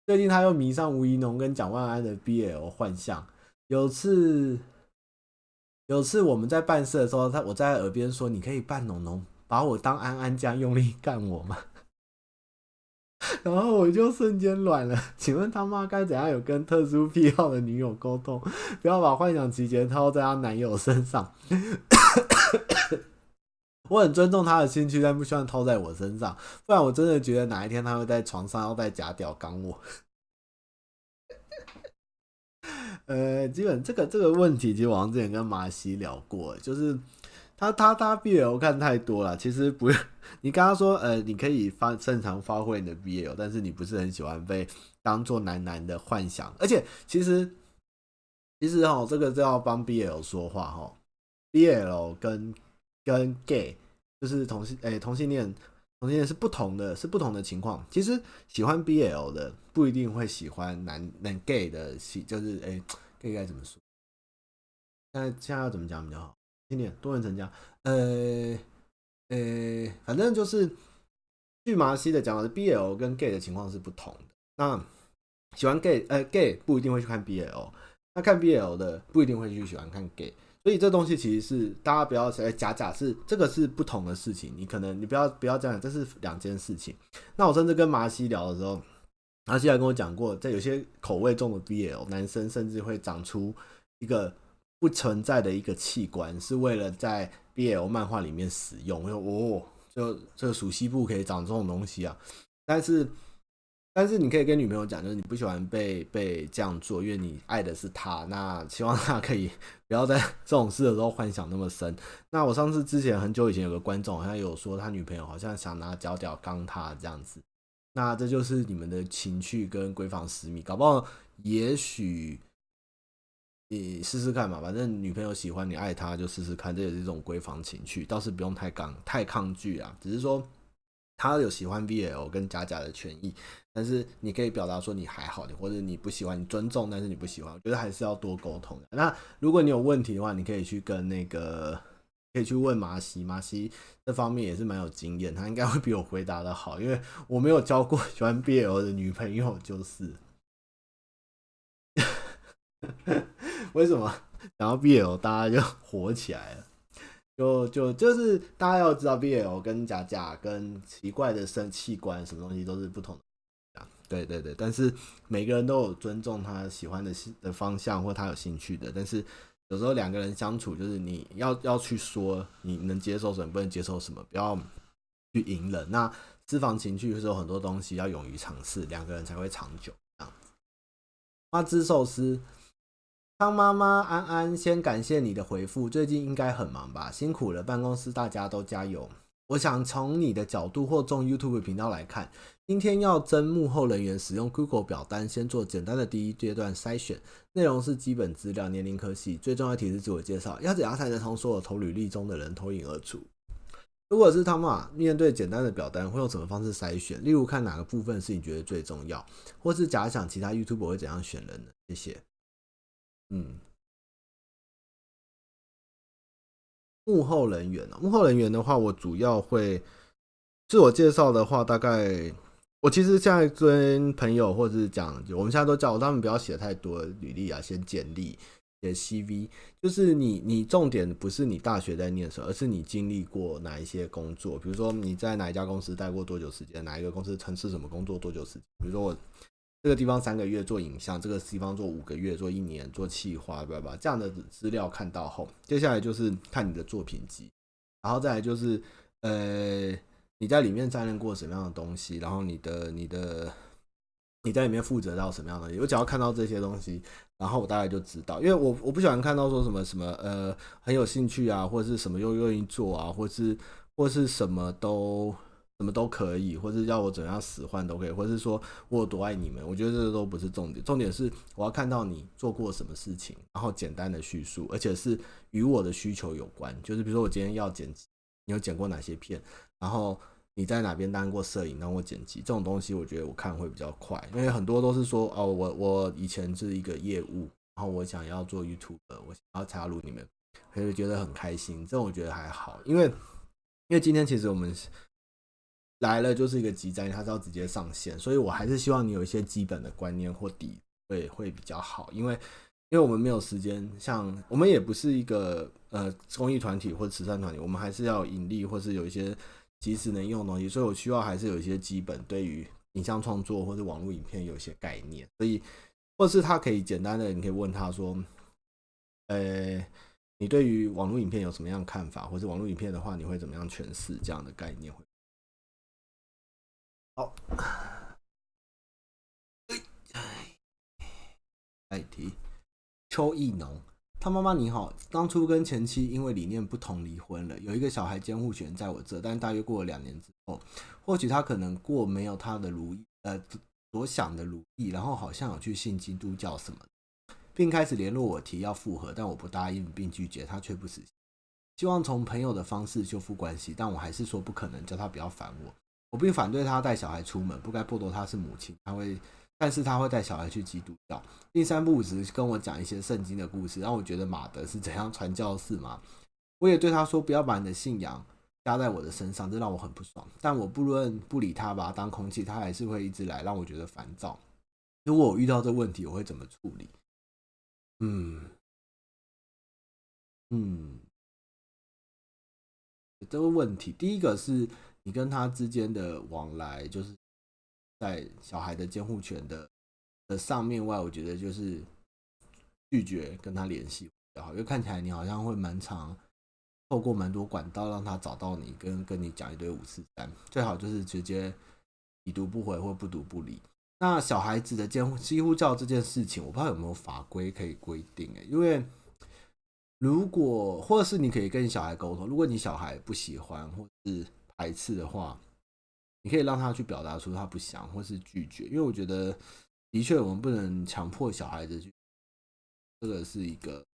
最近他又迷上吴怡农跟蒋万安的 BL 幻象，有次有次我们在办事的时候，他我在耳边说：“你可以扮农农，把我当安安这样用力干我吗？” 然后我就瞬间软了。请问他妈该怎样有跟特殊癖好的女友沟通，不要把幻想情节套在她男友身上？我很尊重他的兴趣，但不希望套在我身上，不然我真的觉得哪一天他会在床上要带假屌刚我。呃，基本这个这个问题，其实我好像之前跟马西聊过，就是他他他 BL 看太多了，其实不用。你刚刚说，呃，你可以发正常发挥你的 BL，但是你不是很喜欢被当做男男的幻想，而且其实其实哈，这个就要帮 BL 说话哈，BL 跟跟 gay 就是同性诶、同性恋同性恋是不同的，是不同的情况。其实喜欢 BL 的不一定会喜欢男男 gay 的喜，就是诶、欸、gay 该怎么说？现在现在要怎么讲比较好？同性恋多元成家，呃呃，反正就是据麻西的讲法是 BL 跟 gay 的情况是不同的。那喜欢 gay 呃 gay 不一定会去看 BL，那看 BL 的不一定会去喜欢看 gay。所以这东西其实是大家不要哎假假是这个是不同的事情，你可能你不要不要这样，这是两件事情。那我甚至跟麻西聊的时候，麻西还跟我讲过，在有些口味重的 BL，男生甚至会长出一个不存在的一个器官，是为了在 BL 漫画里面使用。我说哦，就这个属西部可以长这种东西啊，但是。但是你可以跟女朋友讲，就是你不喜欢被被这样做，因为你爱的是她。那希望她可以不要在这种事的时候幻想那么深。那我上次之前很久以前有个观众好像有说，他女朋友好像想拿脚屌刚他这样子。那这就是你们的情趣跟闺房私密，搞不好也许你试试看嘛。反正女朋友喜欢你爱她，就试试看，这也是一种闺房情趣，倒是不用太抗太抗拒啊。只是说他有喜欢 BL 跟假假的权益。但是你可以表达说你还好，你或者你不喜欢，你尊重，但是你不喜欢，我觉得还是要多沟通的。那如果你有问题的话，你可以去跟那个，可以去问麻西，麻西这方面也是蛮有经验，他应该会比我回答的好，因为我没有交过喜欢 BL 的女朋友，就是 为什么 然后 BL 大家就火起来了？就就就是大家要知道 BL 跟假假跟奇怪的生器官什么东西都是不同的。对对对，但是每个人都有尊重他喜欢的的方向或他有兴趣的，但是有时候两个人相处，就是你要要去说你能接受什么，不能接受什么，不要去隐忍。那私房情趣是有很多东西要勇于尝试，两个人才会长久。这样子，花枝寿司，汤妈妈安安，先感谢你的回复，最近应该很忙吧？辛苦了，办公室大家都加油。我想从你的角度或从 YouTube 频道来看，今天要征幕后人员，使用 Google 表单先做简单的第一阶段筛选，内容是基本资料、年龄、科系，最重要的提示自我介绍，要怎样才能从所有投履历中的人脱颖而出？如果是他们啊，面对简单的表单，会用什么方式筛选？例如看哪个部分是你觉得最重要，或是假想其他 YouTube 会怎样选人呢？谢谢。嗯。幕后人员啊，幕后人员的话，我主要会自我介绍的话，大概我其实现在跟朋友或者是讲，我们现在都叫我他们不要写太多履历啊，先简历写 CV，就是你你重点不是你大学在念什么，而是你经历过哪一些工作，比如说你在哪一家公司待过多久时间，哪一个公司从事什么工作多久时间，比如说我。这个地方三个月做影像，这个地方做五个月，做一年做企划，对吧？这样的资料看到后，接下来就是看你的作品集，然后再来就是，呃，你在里面担任过什么样的东西，然后你的你的你在里面负责到什么样的，我只要看到这些东西，然后我大概就知道，因为我我不喜欢看到说什么什么呃很有兴趣啊，或者是什么又愿意做啊，或是或是什么都。什么都可以，或是要我怎样使唤都可以，或是说我有多爱你们，我觉得这都不是重点。重点是我要看到你做过什么事情，然后简单的叙述，而且是与我的需求有关。就是比如说我今天要剪辑，你有剪过哪些片？然后你在哪边当过摄影，当过剪辑？这种东西我觉得我看会比较快，因为很多都是说哦，我我以前是一个业务，然后我想要做 YouTube，我想要加入你们，所以觉得很开心。这种我觉得还好，因为因为今天其实我们。来了就是一个集灾，他是要直接上线，所以我还是希望你有一些基本的观念或底会会比较好，因为因为我们没有时间，像我们也不是一个呃公益团体或慈善团体，我们还是要盈利或是有一些即时能用的东西，所以我需要还是有一些基本对于影像创作或者网络影片有一些概念，所以或是他可以简单的，你可以问他说，呃，你对于网络影片有什么样的看法，或者网络影片的话，你会怎么样诠释这样的概念？好，下一题。邱义农，他妈妈你好，当初跟前妻因为理念不同离婚了，有一个小孩监护权在我这，但大约过了两年之后，或许他可能过没有他的如意，呃，所想的如意，然后好像有去信基督教什么，并开始联络我提要复合，但我不答应并拒绝，他却不死心，希望从朋友的方式修复关系，但我还是说不可能，叫他不要烦我，我并反对他带小孩出门，不该剥夺他是母亲，他会。但是他会带小孩去基督教，第三步只是跟我讲一些圣经的故事，让我觉得马德是怎样传教士嘛。我也对他说不要把你的信仰加在我的身上，这让我很不爽。但我不论不理他，把他当空气，他还是会一直来，让我觉得烦躁。如果我遇到这问题，我会怎么处理？嗯嗯，这个问题，第一个是你跟他之间的往来，就是。在小孩的监护权的的上面外，我觉得就是拒绝跟他联系比较好，因为看起来你好像会蛮常透过蛮多管道让他找到你，跟跟你讲一堆五四三，最好就是直接已读不回或不读不理。那小孩子的监护几乎叫这件事情，我不知道有没有法规可以规定诶，因为如果或者是你可以跟小孩沟通，如果你小孩不喜欢或是排斥的话。你可以让他去表达出他不想或是拒绝，因为我觉得的确我们不能强迫小孩子去，这个是一个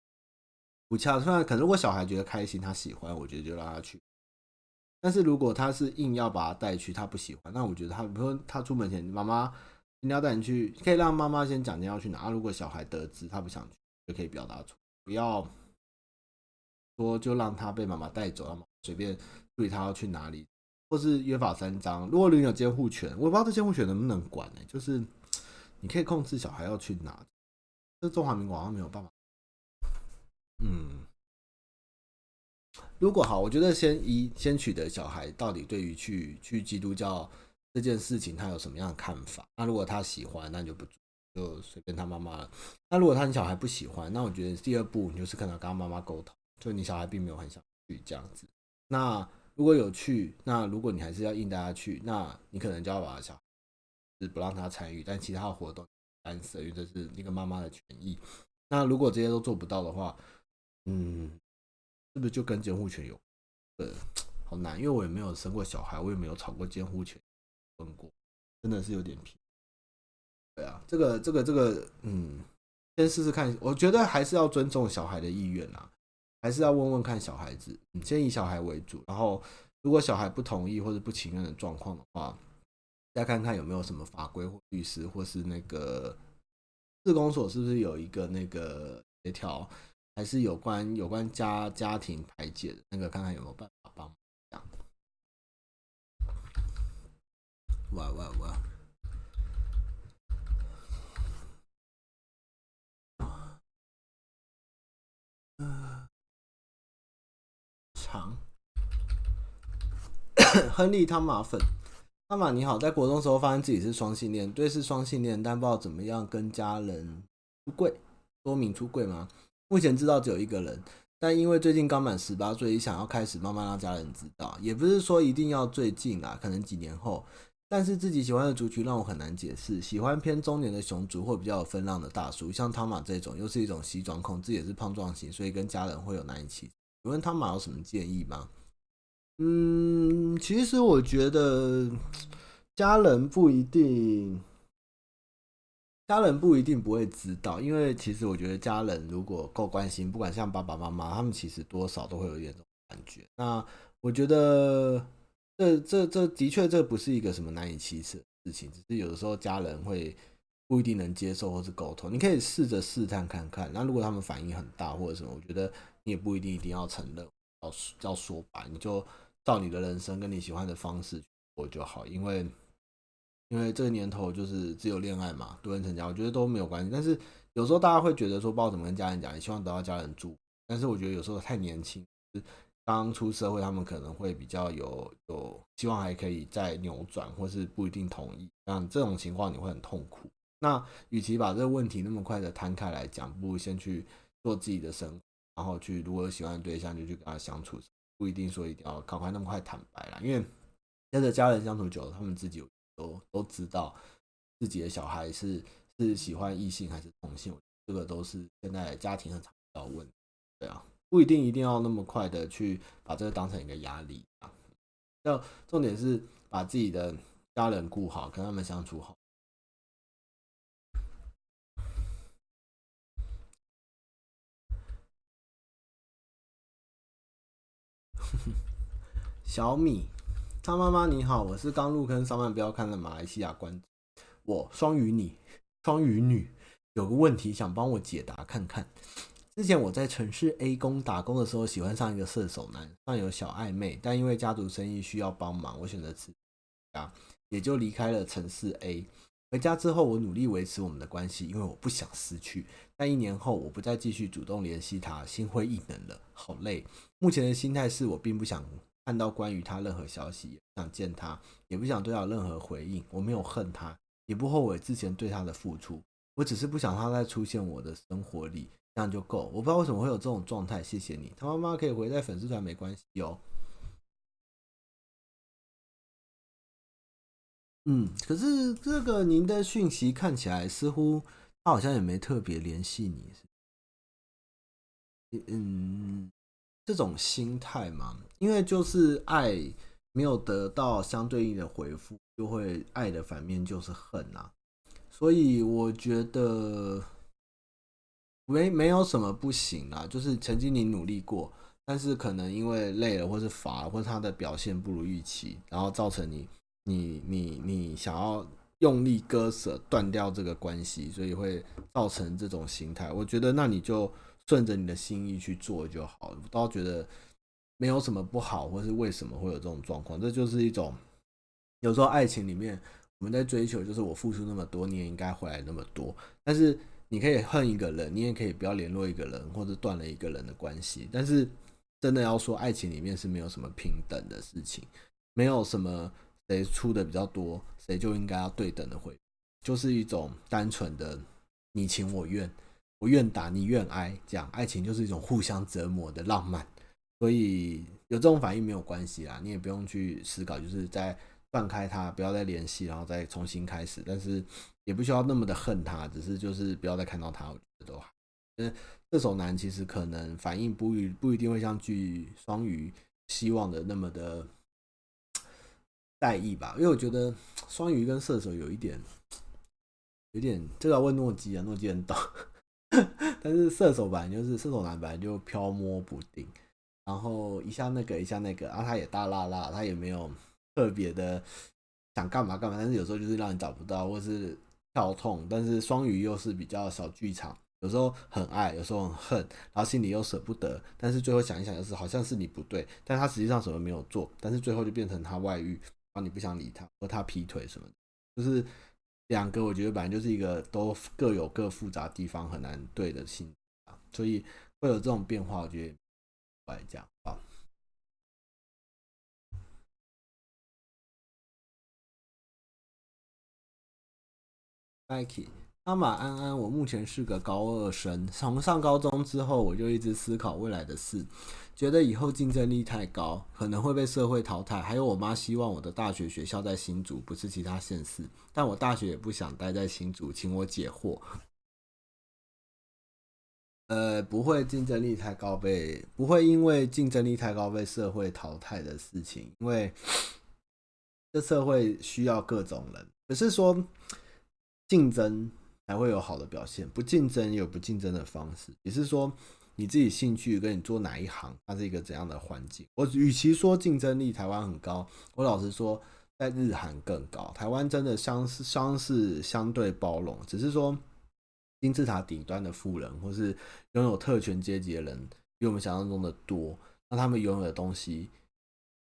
不恰当。可能如果小孩觉得开心，他喜欢，我觉得就让他去。但是如果他是硬要把他带去，他不喜欢，那我觉得他比如说他出门前，妈妈一定要带你去，可以让妈妈先讲你要去哪。如果小孩得知他不想去，就可以表达出，不要说就让他被妈妈带走，随便注意他要去哪里。或是约法三章，如果你有监护权，我不知道这监护权能不能管呢、就是你可以控制小孩要去哪，这中华民国好像没有办法。嗯，如果好，我觉得先一先取得小孩到底对于去去基督教这件事情他有什么样的看法。那如果他喜欢，那就不就随便他妈妈了。那如果他小孩不喜欢，那我觉得第二步你就是可能跟他妈妈沟通，就你小孩并没有很想去这样子。那如果有去，那如果你还是要硬带他去，那你可能就要把他小孩是不让他参与，但其他的活动干涉，因为这是那个妈妈的权益。那如果这些都做不到的话，嗯，是不是就跟监护权有？呃，好难，因为我也没有生过小孩，我也没有吵过监护权，分过，真的是有点皮。对啊，这个这个这个，嗯，先试试看。我觉得还是要尊重小孩的意愿啊。还是要问问看小孩子，先以小孩为主，然后如果小孩不同意或者不情愿的状况的话，再看看有没有什么法规或律师或是那个社工所是不是有一个那个协调，还是有关有关家家庭排解的那个，看看有没有办法帮忙。哇哇哇！亨利汤马粉，汤马你好，在国中时候发现自己是双性恋，对是双性恋，但不知道怎么样跟家人出柜，说明出柜吗？目前知道只有一个人，但因为最近刚满十八岁，想要开始慢慢让家人知道，也不是说一定要最近啊，可能几年后。但是自己喜欢的族群让我很难解释，喜欢偏中年的熊族或比较有分量的大叔，像汤马这种又是一种西装控，自己也是胖壮型，所以跟家人会有难以启。你问汤马有什么建议吗？嗯，其实我觉得家人不一定，家人不一定不会知道，因为其实我觉得家人如果够关心，不管像爸爸妈妈，他们其实多少都会有一点这种感觉。那我觉得这这这的确这不是一个什么难以启齿的事情，只是有的时候家人会不一定能接受或是沟通。你可以试着试探看看，那如果他们反应很大或者什么，我觉得你也不一定一定要承认，要要说白，你就。照你的人生跟你喜欢的方式过就好，因为因为这个年头就是只有恋爱嘛，多人成家，我觉得都没有关系。但是有时候大家会觉得说，不知道怎么跟家人讲，也希望得到家人住。但是我觉得有时候太年轻，就是刚出社会，他们可能会比较有有希望，还可以再扭转，或是不一定同意。像这种情况，你会很痛苦。那与其把这个问题那么快的摊开来讲，不如先去做自己的生，然后去如果喜欢的对象，就去跟他相处，不一定说一定要赶快那么快坦白啦。因为跟着家人相处久了，他们自己都都知道自己的小孩是是喜欢异性还是同性，这个都是现在家庭很常要问。对啊，不一定一定要那么快的去把这个当成一个压力啊。要重点是把自己的家人顾好，跟他们相处好。小米，张妈妈你好，我是刚入坑上万标看的马来西亚观众，我双鱼女双鱼女有个问题想帮我解答看看。之前我在城市 A 工打工的时候，喜欢上一个射手男，上有小暧昧，但因为家族生意需要帮忙，我选择辞啊，也就离开了城市 A。回家之后，我努力维持我们的关系，因为我不想失去。但一年后，我不再继续主动联系他，心灰意冷了，好累。目前的心态是我并不想看到关于他任何消息，也不想见他，也不想对他有任何回应。我没有恨他，也不后悔之前对他的付出，我只是不想他再出现我的生活里，这样就够。我不知道为什么会有这种状态。谢谢你，他妈妈可以回在粉丝团没关系哦。嗯，可是这个您的讯息看起来似乎他好像也没特别联系你，嗯，这种心态嘛，因为就是爱没有得到相对应的回复，就会爱的反面就是恨啊，所以我觉得没没有什么不行啊，就是曾经你努力过，但是可能因为累了，或是乏，或是他的表现不如预期，然后造成你。你你你想要用力割舍断掉这个关系，所以会造成这种心态。我觉得那你就顺着你的心意去做就好。我倒觉得没有什么不好，或是为什么会有这种状况。这就是一种有时候爱情里面我们在追求，就是我付出那么多，你也应该回来那么多。但是你可以恨一个人，你也可以不要联络一个人，或者断了一个人的关系。但是真的要说，爱情里面是没有什么平等的事情，没有什么。谁出的比较多，谁就应该要对等的回，就是一种单纯的你情我愿，我愿打你愿挨，这样爱情就是一种互相折磨的浪漫，所以有这种反应没有关系啦，你也不用去思考，就是在断开他，不要再联系，然后再重新开始，但是也不需要那么的恨他，只是就是不要再看到他，我觉得都好。因为射手男其实可能反应不一不一定会像巨双鱼希望的那么的。在意吧，因为我觉得双鱼跟射手有一点，有点这个要问诺基啊，诺基很懂。但是射手本来就是射手男，本来就飘摸不定，然后一下那个一下那个，啊，他也大剌剌，他也没有特别的想干嘛干嘛，但是有时候就是让你找不到，或是跳痛。但是双鱼又是比较小剧场，有时候很爱，有时候很恨，然后心里又舍不得，但是最后想一想，就是好像是你不对，但他实际上什么没有做，但是最后就变成他外遇。然后你不想理他，或他劈腿什么的，就是两个，我觉得本来就是一个都各有各复杂地方，很难对的性啊，所以会有这种变化，我觉得来讲啊。Nike。阿玛安安，我目前是个高二生。从上高中之后，我就一直思考未来的事，觉得以后竞争力太高，可能会被社会淘汰。还有，我妈希望我的大学学校在新竹，不是其他县市。但我大学也不想待在新竹，请我解惑。呃，不会竞争力太高被，不会因为竞争力太高被社会淘汰的事情，因为这社会需要各种人。可是说竞争。才会有好的表现。不竞争有不竞争的方式，也是说你自己兴趣跟你做哪一行，它是一个怎样的环境。我与其说竞争力台湾很高，我老实说，在日韩更高。台湾真的相是相是相对包容，只是说金字塔顶端的富人或是拥有特权阶级的人比我们想象中的多，那他们拥有的东西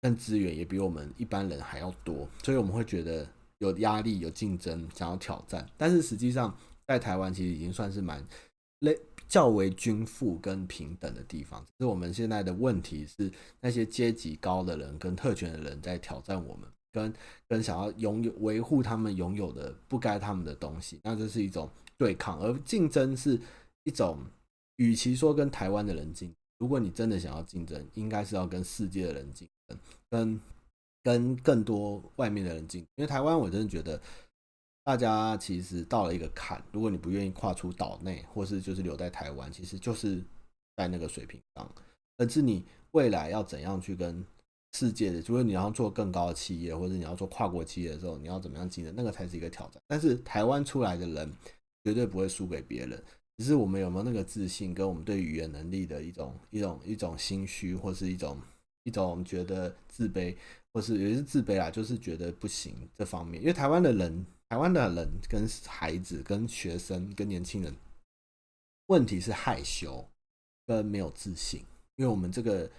跟资源也比我们一般人还要多，所以我们会觉得有压力、有竞争，想要挑战。但是实际上，在台湾其实已经算是蛮类较为均富跟平等的地方。是我们现在的问题是，那些阶级高的人跟特权的人在挑战我们，跟跟想要拥有维护他们拥有的不该他们的东西，那这是一种对抗。而竞争是一种，与其说跟台湾的人竞，如果你真的想要竞争，应该是要跟世界的人竞争，跟。跟更多外面的人竞，因为台湾我真的觉得，大家其实到了一个坎，如果你不愿意跨出岛内，或是就是留在台湾，其实就是在那个水平上。而是你未来要怎样去跟世界的，就是你要做更高的企业，或者你要做跨国企业的时候，你要怎么样竞争，那个才是一个挑战。但是台湾出来的人绝对不会输给别人，只是我们有没有那个自信，跟我们对语言能力的一种一种一种心虚，或是一种一种觉得自卑。或是也是自卑啊，就是觉得不行这方面，因为台湾的人，台湾的人跟孩子、跟学生、跟年轻人，问题是害羞跟没有自信，因为我们这个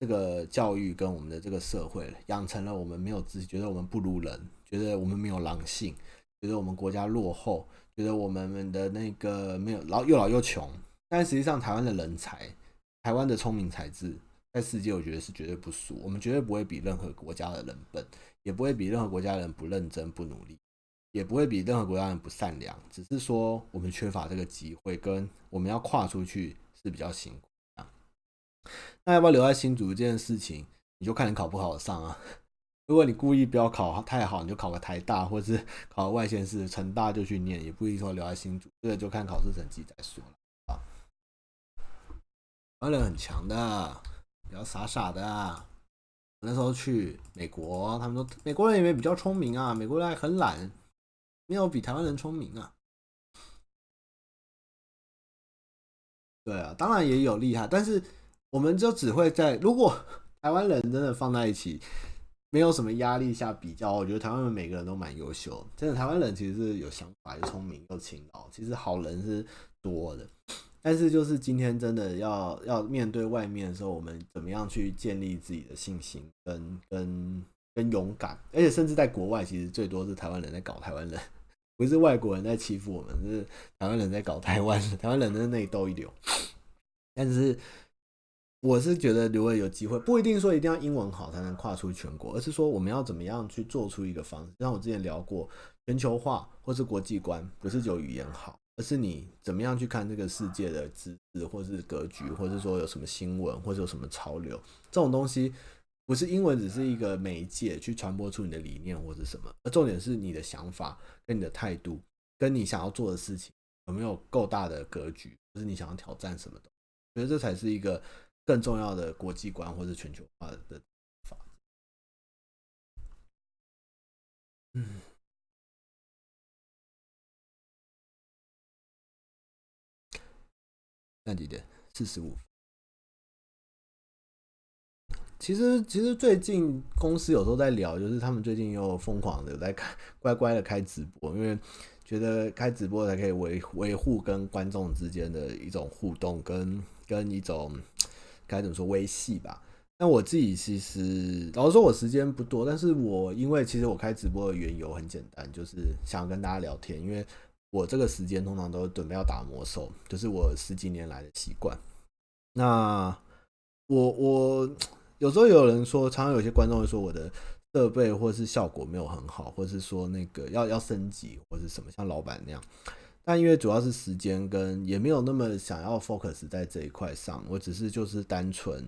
这个教育跟我们的这个社会养成了我们没有自信，觉得我们不如人，觉得我们没有狼性，觉得我们国家落后，觉得我们的那个没有老又老又穷，但实际上台湾的人才，台湾的聪明才智。在世界，我觉得是绝对不输。我们绝对不会比任何国家的人笨，也不会比任何国家的人不认真、不努力，也不会比任何国家人不善良。只是说，我们缺乏这个机会，跟我们要跨出去是比较辛苦。那要不要留在新竹这件事情，你就看你考不考得上啊。如果你故意不要考太好，你就考个台大，或者是考外县市成大就去念，也不一定说留在新竹。这个就看考试成绩再说了啊。台湾人很强的。比较傻傻的！那时候去美国，他们说美国人也比较聪明啊，美国人很懒，没有比台湾人聪明啊。对啊，当然也有厉害，但是我们就只会在如果台湾人真的放在一起，没有什么压力下比较，我觉得台湾人每个人都蛮优秀。真的，台湾人其实是有想法、又聪明、又勤劳，其实好人是多的。但是就是今天真的要要面对外面的时候，我们怎么样去建立自己的信心跟跟跟勇敢？而且甚至在国外，其实最多是台湾人在搞台湾人，不是外国人在欺负我们，是台湾人在搞台湾，台湾人在内斗一流。但是我是觉得，如果有机会，不一定说一定要英文好才能跨出全国，而是说我们要怎么样去做出一个方式。像我之前聊过，全球化或是国际观，不是只有语言好。而是你怎么样去看这个世界的知识，或是格局，或是说有什么新闻，或者有什么潮流，这种东西不是英文，只是一个媒介去传播出你的理念或者什么。而重点是你的想法跟你的态度，跟你想要做的事情有没有够大的格局，或是你想要挑战什么的。我觉得这才是一个更重要的国际观或者全球化的法。嗯。那几点？四十五。其实，其实最近公司有时候在聊，就是他们最近又疯狂的在开，乖乖的开直播，因为觉得开直播才可以维维护跟观众之间的一种互动跟，跟一种该怎么说维系吧。那我自己其实老实说，我时间不多，但是我因为其实我开直播的缘由很简单，就是想跟大家聊天，因为。我这个时间通常都准备要打魔兽，就是我十几年来的习惯。那我我有时候有人说，常常有些观众会说我的设备或是效果没有很好，或是说那个要要升级或是什么，像老板那样。但因为主要是时间跟也没有那么想要 focus 在这一块上，我只是就是单纯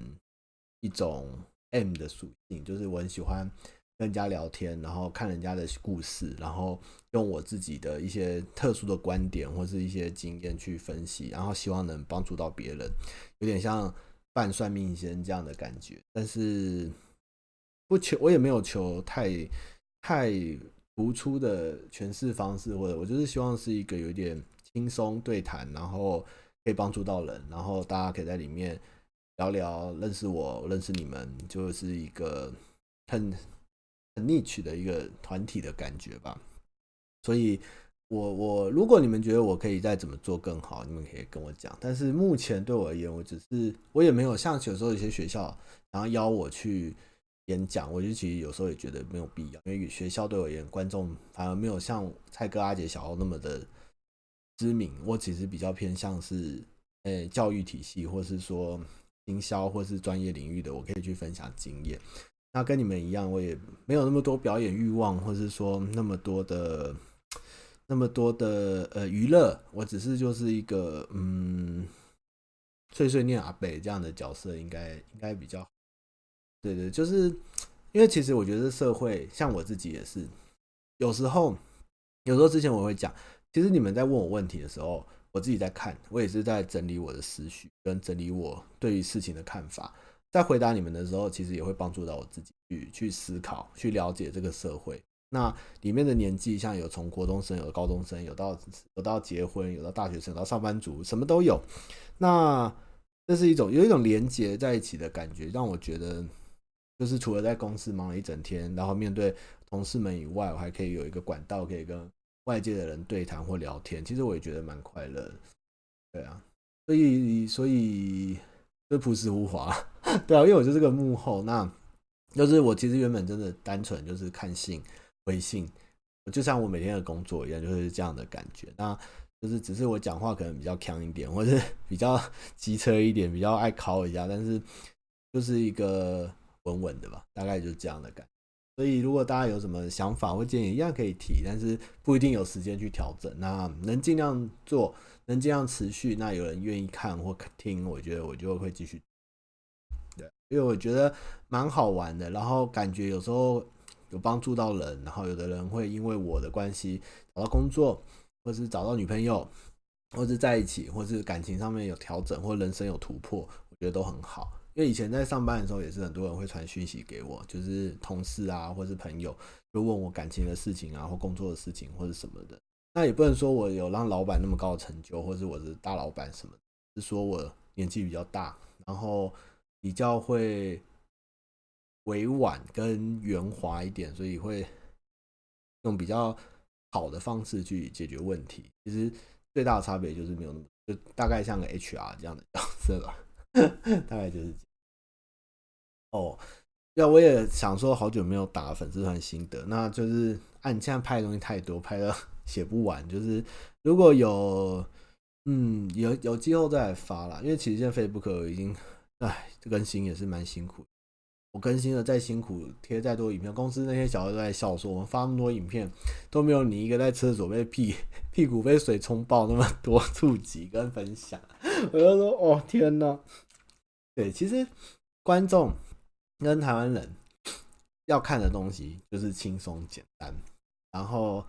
一种 M 的属性，就是我很喜欢。跟人家聊天，然后看人家的故事，然后用我自己的一些特殊的观点或是一些经验去分析，然后希望能帮助到别人，有点像半算命仙这样的感觉。但是不求，我也没有求太太突出的诠释方式，或者我就是希望是一个有点轻松对谈，然后可以帮助到人，然后大家可以在里面聊聊，认识我，认识你们，就是一个很。很 niche 的一个团体的感觉吧，所以我我如果你们觉得我可以再怎么做更好，你们可以跟我讲。但是目前对我而言，我只是我也没有像有时候有些学校然后邀我去演讲，我就其实有时候也觉得没有必要，因为学校对我而言，观众反而没有像蔡哥、阿杰、小欧那么的知名。我其实比较偏向是，诶、教育体系，或是说营销，或是专业领域的，我可以去分享经验。那跟你们一样，我也没有那么多表演欲望，或是说那么多的、那么多的呃娱乐。我只是就是一个嗯，碎碎念阿北这样的角色，应该应该比较。对对，就是因为其实我觉得社会像我自己也是，有时候有时候之前我会讲，其实你们在问我问题的时候，我自己在看，我也是在整理我的思绪，跟整理我对于事情的看法。在回答你们的时候，其实也会帮助到我自己去去思考、去了解这个社会。那里面的年纪，像有从国中生、有高中生，有到有到结婚，有到大学生，有到上班族，什么都有。那这是一种有一种连接在一起的感觉，让我觉得。就是除了在公司忙了一整天，然后面对同事们以外，我还可以有一个管道可以跟外界的人对谈或聊天。其实我也觉得蛮快乐，对啊，所以所以就朴实无华，对啊，因为我就是个幕后，那就是我其实原本真的单纯就是看信微信，就像我每天的工作一样，就是这样的感觉。那就是只是我讲话可能比较强一点，或是比较 机车一点，比较爱考一下，但是就是一个。稳稳的吧，大概就是这样的感。所以，如果大家有什么想法或建议，一样可以提，但是不一定有时间去调整。那能尽量做，能尽量持续，那有人愿意看或听，我觉得我就会继续。对，因为我觉得蛮好玩的，然后感觉有时候有帮助到人，然后有的人会因为我的关系找到工作，或是找到女朋友，或是在一起，或是感情上面有调整，或人生有突破，我觉得都很好。因为以前在上班的时候，也是很多人会传讯息给我，就是同事啊，或是朋友，就问我感情的事情啊，或工作的事情，或者什么的。那也不能说我有让老板那么高的成就，或是我是大老板什么的，是说我年纪比较大，然后比较会委婉跟圆滑一点，所以会用比较好的方式去解决问题。其实最大的差别就是没有那么，就大概像个 HR 这样的角色吧，大概就是。哦，要我也想说，好久没有打粉丝团心得，那就是按现在拍的东西太多，拍的 写不完。就是如果有，嗯，有有机会再来发啦，因为其实现在 Facebook 已经，哎，这更新也是蛮辛苦。我更新的再辛苦，贴再多影片，公司那些小孩都在笑说，我们发那么多影片都没有你一个在厕所被屁屁股被水冲爆那么多 触及跟分享。我就说，哦天哪，对，其实观众。跟台湾人要看的东西就是轻松简单，然后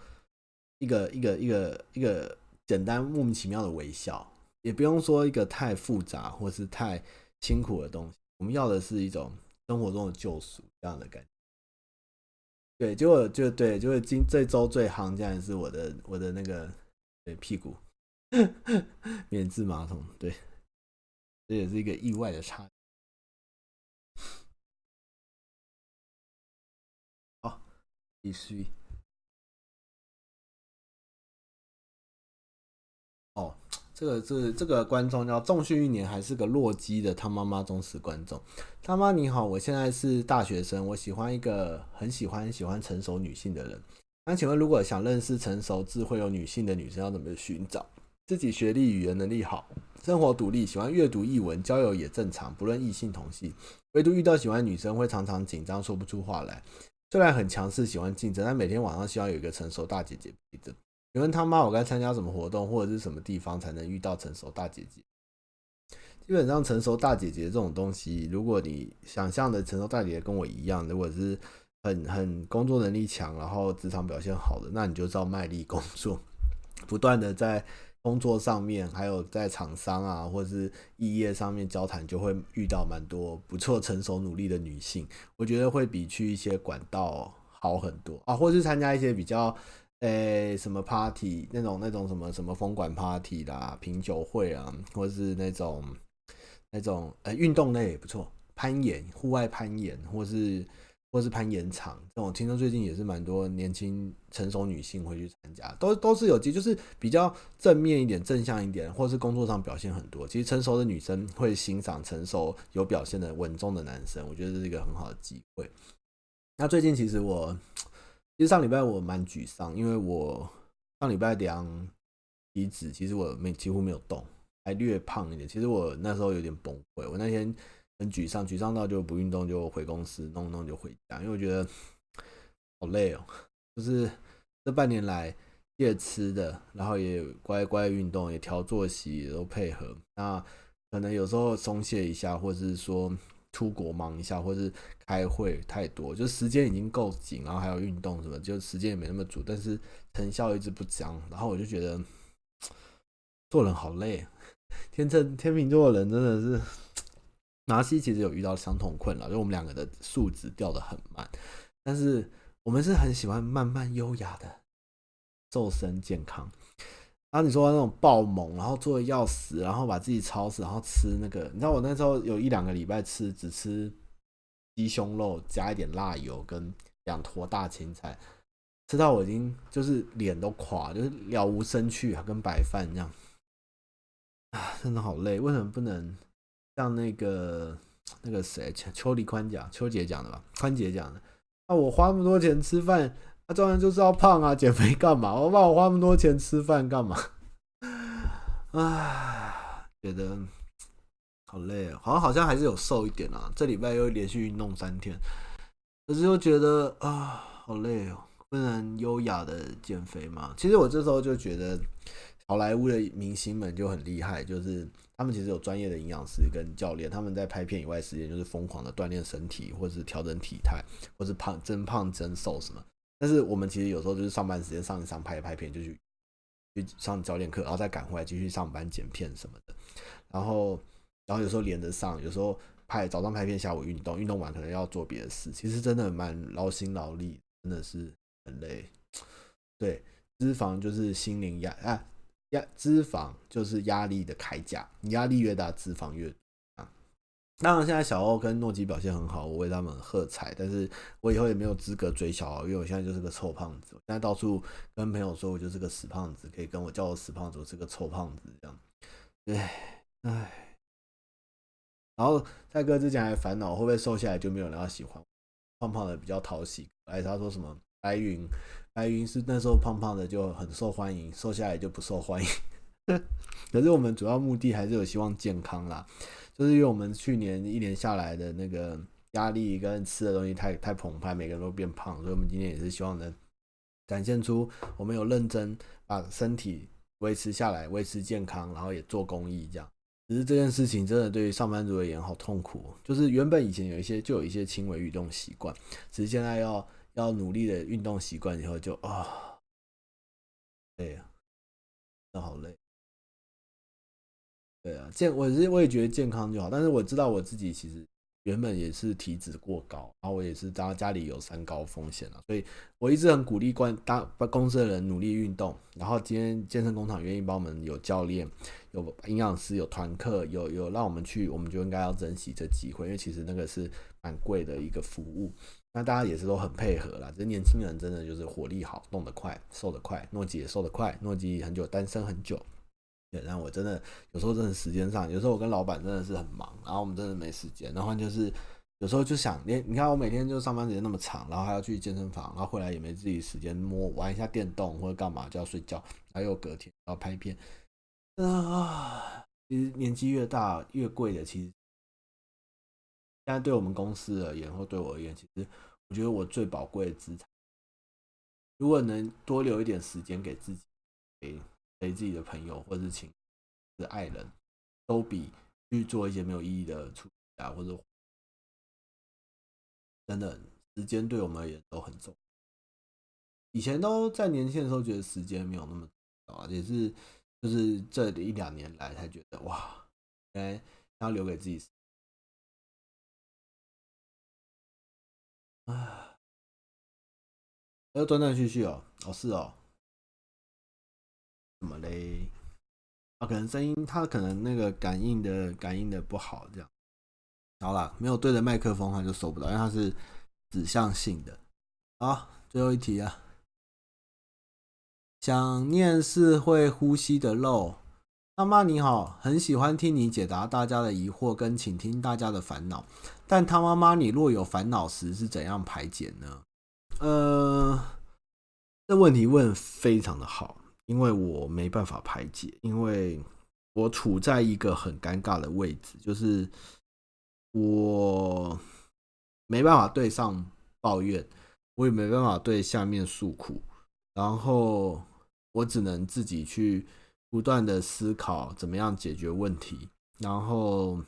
一个一个一个一个简单莫名其妙的微笑，也不用说一个太复杂或是太辛苦的东西。我们要的是一种生活中的救赎这样的感觉。对，结果就对，就是今这周最夯，竟然是我的我的那个对屁股 免治马桶，对，这也是一个意外的差。必须这个是这个观众叫重训一年还是个洛基的他妈妈忠实观众。他妈你好，我现在是大学生，我喜欢一个很喜欢喜欢成熟女性的人。那请问，如果想认识成熟智慧有女性的女生，要怎么寻找？自己学历语言能力好，生活独立，喜欢阅读译文，交友也正常，不论异性同性，唯独遇到喜欢女生会常常紧张，说不出话来。虽然很强势，喜欢竞争，但每天晚上希望有一个成熟大姐姐陪着。你问他妈，我该参加什么活动，或者是什么地方才能遇到成熟大姐姐？基本上，成熟大姐姐这种东西，如果你想象的成熟大姐姐跟我一样，如果是很很工作能力强，然后职场表现好的，那你就照卖力工作，不断的在。工作上面，还有在厂商啊，或者是异业上面交谈，就会遇到蛮多不错、成熟、努力的女性。我觉得会比去一些管道好很多啊，或是参加一些比较，诶、什么 party 那种那种什么什么风管 party 啦、品酒会啊，或是那种那种呃运动类也不错，攀岩、户外攀岩，或是或是攀岩场，这种我听说最近也是蛮多年轻成熟女性会去参加，都都是有机，就是比较正面一点、正向一点，或是工作上表现很多。其实成熟的女生会欣赏成熟有表现的稳重的男生，我觉得这是一个很好的机会。那最近其实我，其实上礼拜我蛮沮丧，因为我上礼拜量体脂，其实我没几乎没有动，还略胖一点。其实我那时候有点崩溃，我那天。很沮丧，沮丧到就不运动，就回公司弄弄就回家，因为我觉得好累哦。就是这半年来戒吃的，然后也乖乖运动，也调作息，也都配合。那可能有时候松懈一下，或者是说出国忙一下，或是开会太多，就时间已经够紧，然后还有运动什么，就时间也没那么足，但是成效一直不彰。然后我就觉得 做人好累。天秤天秤座的人真的是。拿西其实有遇到相同困扰，就我们两个的数值掉得很慢，但是我们是很喜欢慢慢优雅的瘦身健康。然后你说那种爆猛，然后做的要死，然后把自己超死，然后吃那个，你知道我那时候有一两个礼拜吃只吃鸡胸肉加一点辣油跟两坨大青菜，吃到我已经就是脸都垮，就是了无生趣，跟白饭一样啊，真的好累。为什么不能？像那个那个谁，邱黎宽讲，邱姐讲的吧，宽姐讲的。那、我花那么多钱吃饭，那当然就是要胖啊，减肥干嘛？我怕我花那么多钱吃饭干嘛？唉，觉得好累啊，好像好像还是有瘦一点啊。这礼拜又连续运动三天，可是又觉得啊，好累哦，不能优雅的减肥嘛。其实我这时候就觉得，好莱坞的明星们就很厉害，就是。他们其实有专业的营养师跟教练，他们在拍片以外时间就是疯狂的锻炼身体，或是调整体态，或是胖增胖增瘦什么。但是我们其实有时候就是上班时间上一上拍一拍片就去去上教练课，然后再赶回来继续上班剪片什么的。然后然后有时候连着上，有时候拍早上拍片，下午运动，运动完可能要做别的事，其实真的蛮劳心劳力，真的是很累。对，脂肪就是心灵压啊。压脂肪就是压力的铠甲，你压力越大，脂肪越。当然，现在小欧跟诺基表现很好，我为他们喝彩。但是我以后也没有资格追小欧，因为我现在就是个臭胖子。我现在到处跟朋友说我就是个死胖子，可以跟我叫我死胖子，我是个臭胖子这样。唉唉。然后蔡哥之前还烦恼会不会瘦下来就没有人要喜欢，胖胖的比较讨喜。哎，他说什么白云？白云是那时候胖胖的就很受欢迎，瘦下来就不受欢迎。可是我们主要目的还是有希望健康啦，就是因为我们去年一年下来的那个压力跟吃的东西太太澎湃，每个人都变胖，所以我们今天也是希望能展现出我们有认真把身体维持下来，维持健康，然后也做公益这样。只是这件事情真的对于上班族而言好痛苦，就是原本以前有一些就有一些轻微运动习惯，只是现在要。要努力的运动习惯以后就啊，累啊，真的好累。对啊，健我是我也觉得健康就好，但是我知道我自己其实原本也是体脂过高，然后我也是当家里有三高风险了，所以我一直很鼓励关大公司的人努力运动。然后今天健身工厂愿意帮我们有教练、有营养师、有团课、有有让我们去，我们就应该要珍惜这机会，因为其实那个是蛮贵的一个服务。那大家也是都很配合啦，这年轻人真的就是活力好，动得快，瘦得快。诺基也瘦得快，诺基很久单身很久，对。然后我真的有时候真的时间上，有时候我跟老板真的是很忙，然后我们真的没时间。然后就是有时候就想，连你看我每天就上班时间那么长，然后还要去健身房，然后回来也没自己时间摸玩一下电动或者干嘛就要睡觉，还有隔天要拍片。啊，其实年纪越大越贵的，其实。现在对我们公司而言，或对我而言，其实我觉得我最宝贵的资产，如果能多留一点时间给自己，给陪自己的朋友或者是亲是爱人，都比去做一些没有意义的处理啊，或者等等时间对我们而言都很重要。以前都在年轻的时候觉得时间没有那么重要啊，也是就是这一两年来才觉得哇，原来要留给自己。啊，要断断续续哦，哦是哦，怎么嘞？啊，可能声音它可能那个感应的感应的不好，这样。好了，没有对着麦克风它就收不到，因为它是指向性的。好，最后一题啊，想念是会呼吸的肉。妈妈你好，很喜欢听你解答大家的疑惑跟倾听大家的烦恼。但汤妈妈，你若有烦恼时是怎样排解呢？呃，这问题问非常的好，因为我没办法排解，因为我处在一个很尴尬的位置，就是我没办法对上抱怨，我也没办法对下面诉苦，然后我只能自己去。不断的思考怎么样解决问题，然后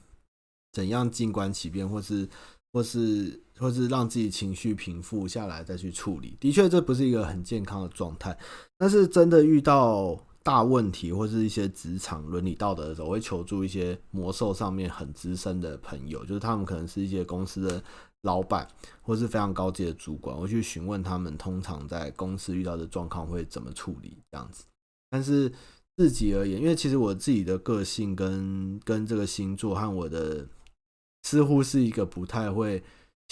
怎样静观其变，或是或是或是让自己情绪平复下来再去处理。的确，这不是一个很健康的状态。但是真的遇到大问题或是一些职场伦理道德的时候，我会求助一些魔兽上面很资深的朋友，就是他们可能是一些公司的老板或是非常高级的主管，我去询问他们通常在公司遇到的状况会怎么处理这样子。但是。自己而言，因为其实我自己的个性跟跟这个星座和我的似乎是一个不太会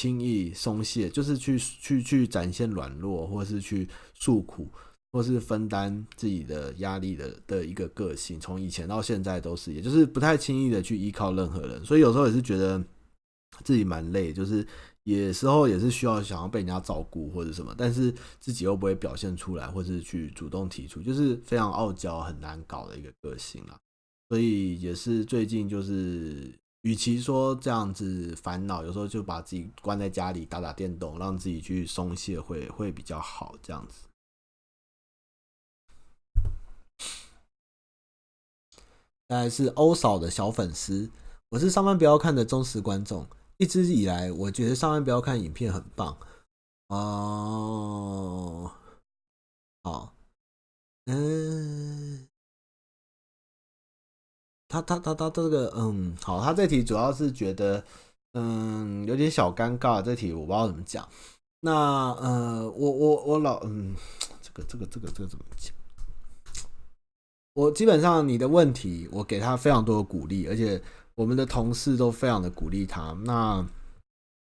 轻易松懈，就是去去去展现软弱，或是去诉苦，或是分担自己的压力的的一个个性，从以前到现在都是，也就是不太轻易的去依靠任何人，所以有时候也是觉得自己蛮累，就是。有时候也是需要想要被人家照顾或者什么，但是自己又不会表现出来，或是去主动提出，就是非常傲娇、很难搞的一个个性啦。所以也是最近就是，与其说这样子烦恼，有时候就把自己关在家里打打电动，让自己去松懈会，会比较好。这样子。大概是欧嫂的小粉丝，我是上班不要看的忠实观众。一直以来，我觉得上班不要看影片很棒哦。好，嗯，他他他他这个嗯，好，他这题主要是觉得嗯有点小尴尬，这题我不知道怎么讲。那呃，我我我老嗯，这个这个这个这个怎么讲？我基本上你的问题，我给他非常多的鼓励，而且。我们的同事都非常的鼓励他。那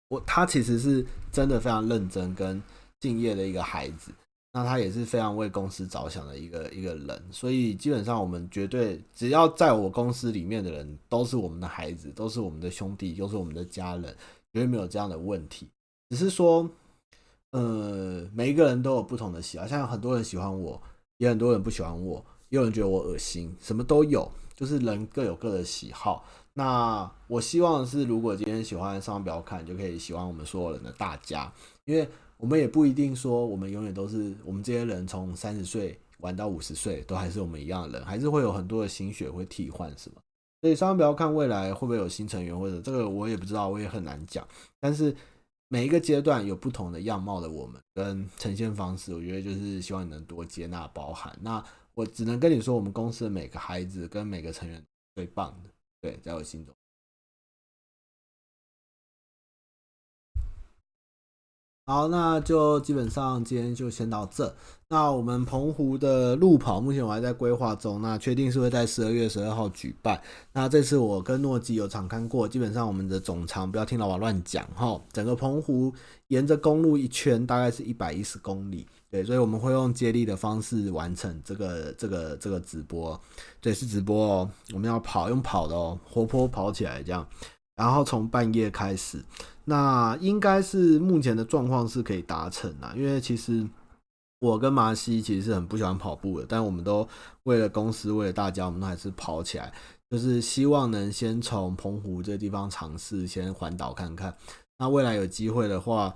我他其实是真的非常认真跟敬业的一个孩子。那他也是非常为公司着想的一个一个人。所以基本上我们绝对只要在我公司里面的人都是我们的孩子，都是我们的兄弟，都是我们的家人，绝对没有这样的问题。只是说，呃，每一个人都有不同的喜好，像很多人喜欢我，也很多人不喜欢我，也有人觉得我恶心，什么都有，就是人各有各的喜好。那我希望是，如果今天喜欢上表看，就可以喜欢我们所有人的大家，因为我们也不一定说我们永远都是我们这些人从三十岁玩到五十岁都还是我们一样的人，还是会有很多的心血会替换什么。所以上班不要看未来会不会有新成员，或者这个我也不知道，我也很难讲。但是每一个阶段有不同的样貌的我们跟呈现方式，我觉得就是希望你能多接纳包涵。那我只能跟你说，我们公司的每个孩子跟每个成员最棒的。对，在我心中。好，那就基本上今天就先到这。那我们澎湖的路跑，目前我还在规划中。那确定是会在十二月十二号举办。那这次我跟诺基有场勘过，基本上我们的总长不要听老板乱讲哈。整个澎湖沿着公路一圈，大概是一百一十公里。对，所以我们会用接力的方式完成这个这个这个直播，对，是直播哦。我们要跑，用跑的哦，活泼跑起来这样。然后从半夜开始，那应该是目前的状况是可以达成的，因为其实我跟麻西其实是很不喜欢跑步的，但我们都为了公司，为了大家，我们都还是跑起来，就是希望能先从澎湖这个地方尝试，先环岛看看。那未来有机会的话。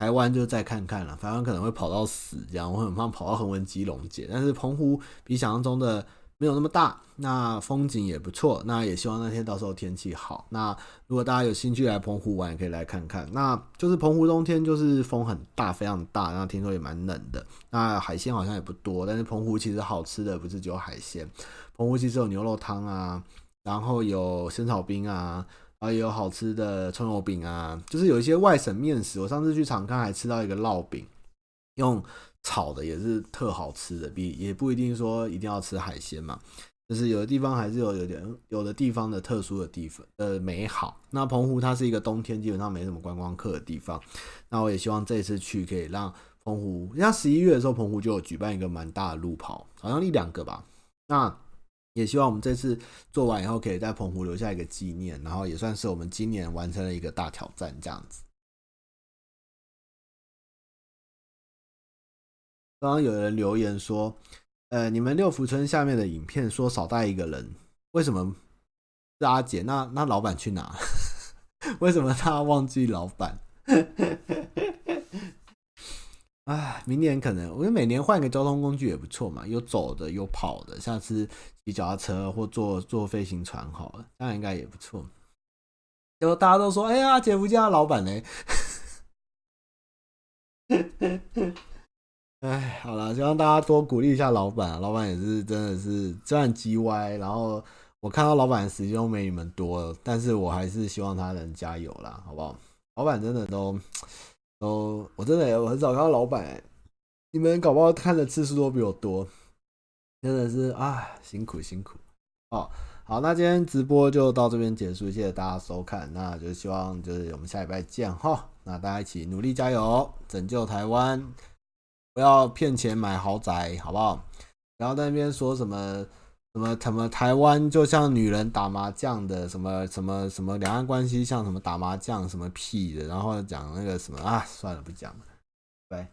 台湾就再看看了，台湾可能会跑到死这样，我很怕跑到横纹基隆节。但是澎湖比想象中的没有那么大，那风景也不错。那也希望那天到时候天气好。那如果大家有兴趣来澎湖玩，也可以来看看。那就是澎湖冬天就是风很大，非常大，然后听说也蛮冷的。那海鲜好像也不多，但是澎湖其实好吃的不是只有海鲜，澎湖其实有牛肉汤啊，然后有仙草冰啊。啊，也有好吃的葱油饼啊，就是有一些外省面食。我上次去场勘还吃到一个烙饼，用炒的也是特好吃的，比也不一定说一定要吃海鲜嘛。就是有的地方还是有有点有的地方的特殊的地方的美好。那澎湖它是一个冬天基本上没什么观光客的地方，那我也希望这次去可以让澎湖，像十一月的时候，澎湖就有举办一个蛮大的路跑，好像一两个吧。那也希望我们这次做完以后，可以在澎湖留下一个纪念，然后也算是我们今年完成了一个大挑战，这样子。刚刚有人留言说，呃，你们六福村下面的影片说少带一个人，为什么是阿姐？那那老板去哪？为什么他忘记老板？哎，明年可能我觉得每年换个交通工具也不错嘛，有走的有跑的，下次骑脚踏车或坐坐飞行船好了，这样应该也不错。结果大家都说，哎呀，姐夫家老板呢？哎，好了，希望大家多鼓励一下老板，老板也是真的是虽然叽歪，然后我看到老板的时间都没你们多，但是我还是希望他能加油啦，好不好？老板真的都。都，我真的我很少看到老板，你们搞不好看的次数都比我多，真的是啊，辛苦辛苦。哦，好，那今天直播就到这边结束，谢谢大家收看，那就希望就是我们下礼拜见哈，那大家一起努力加油，拯救台湾，不要骗钱买豪宅，好不好？然后在那边说什么？什么什么台湾就像女人打麻将的，什么什么什么两岸关系像什么打麻将什么屁的，然后讲那个什么啊，算了不讲了，拜。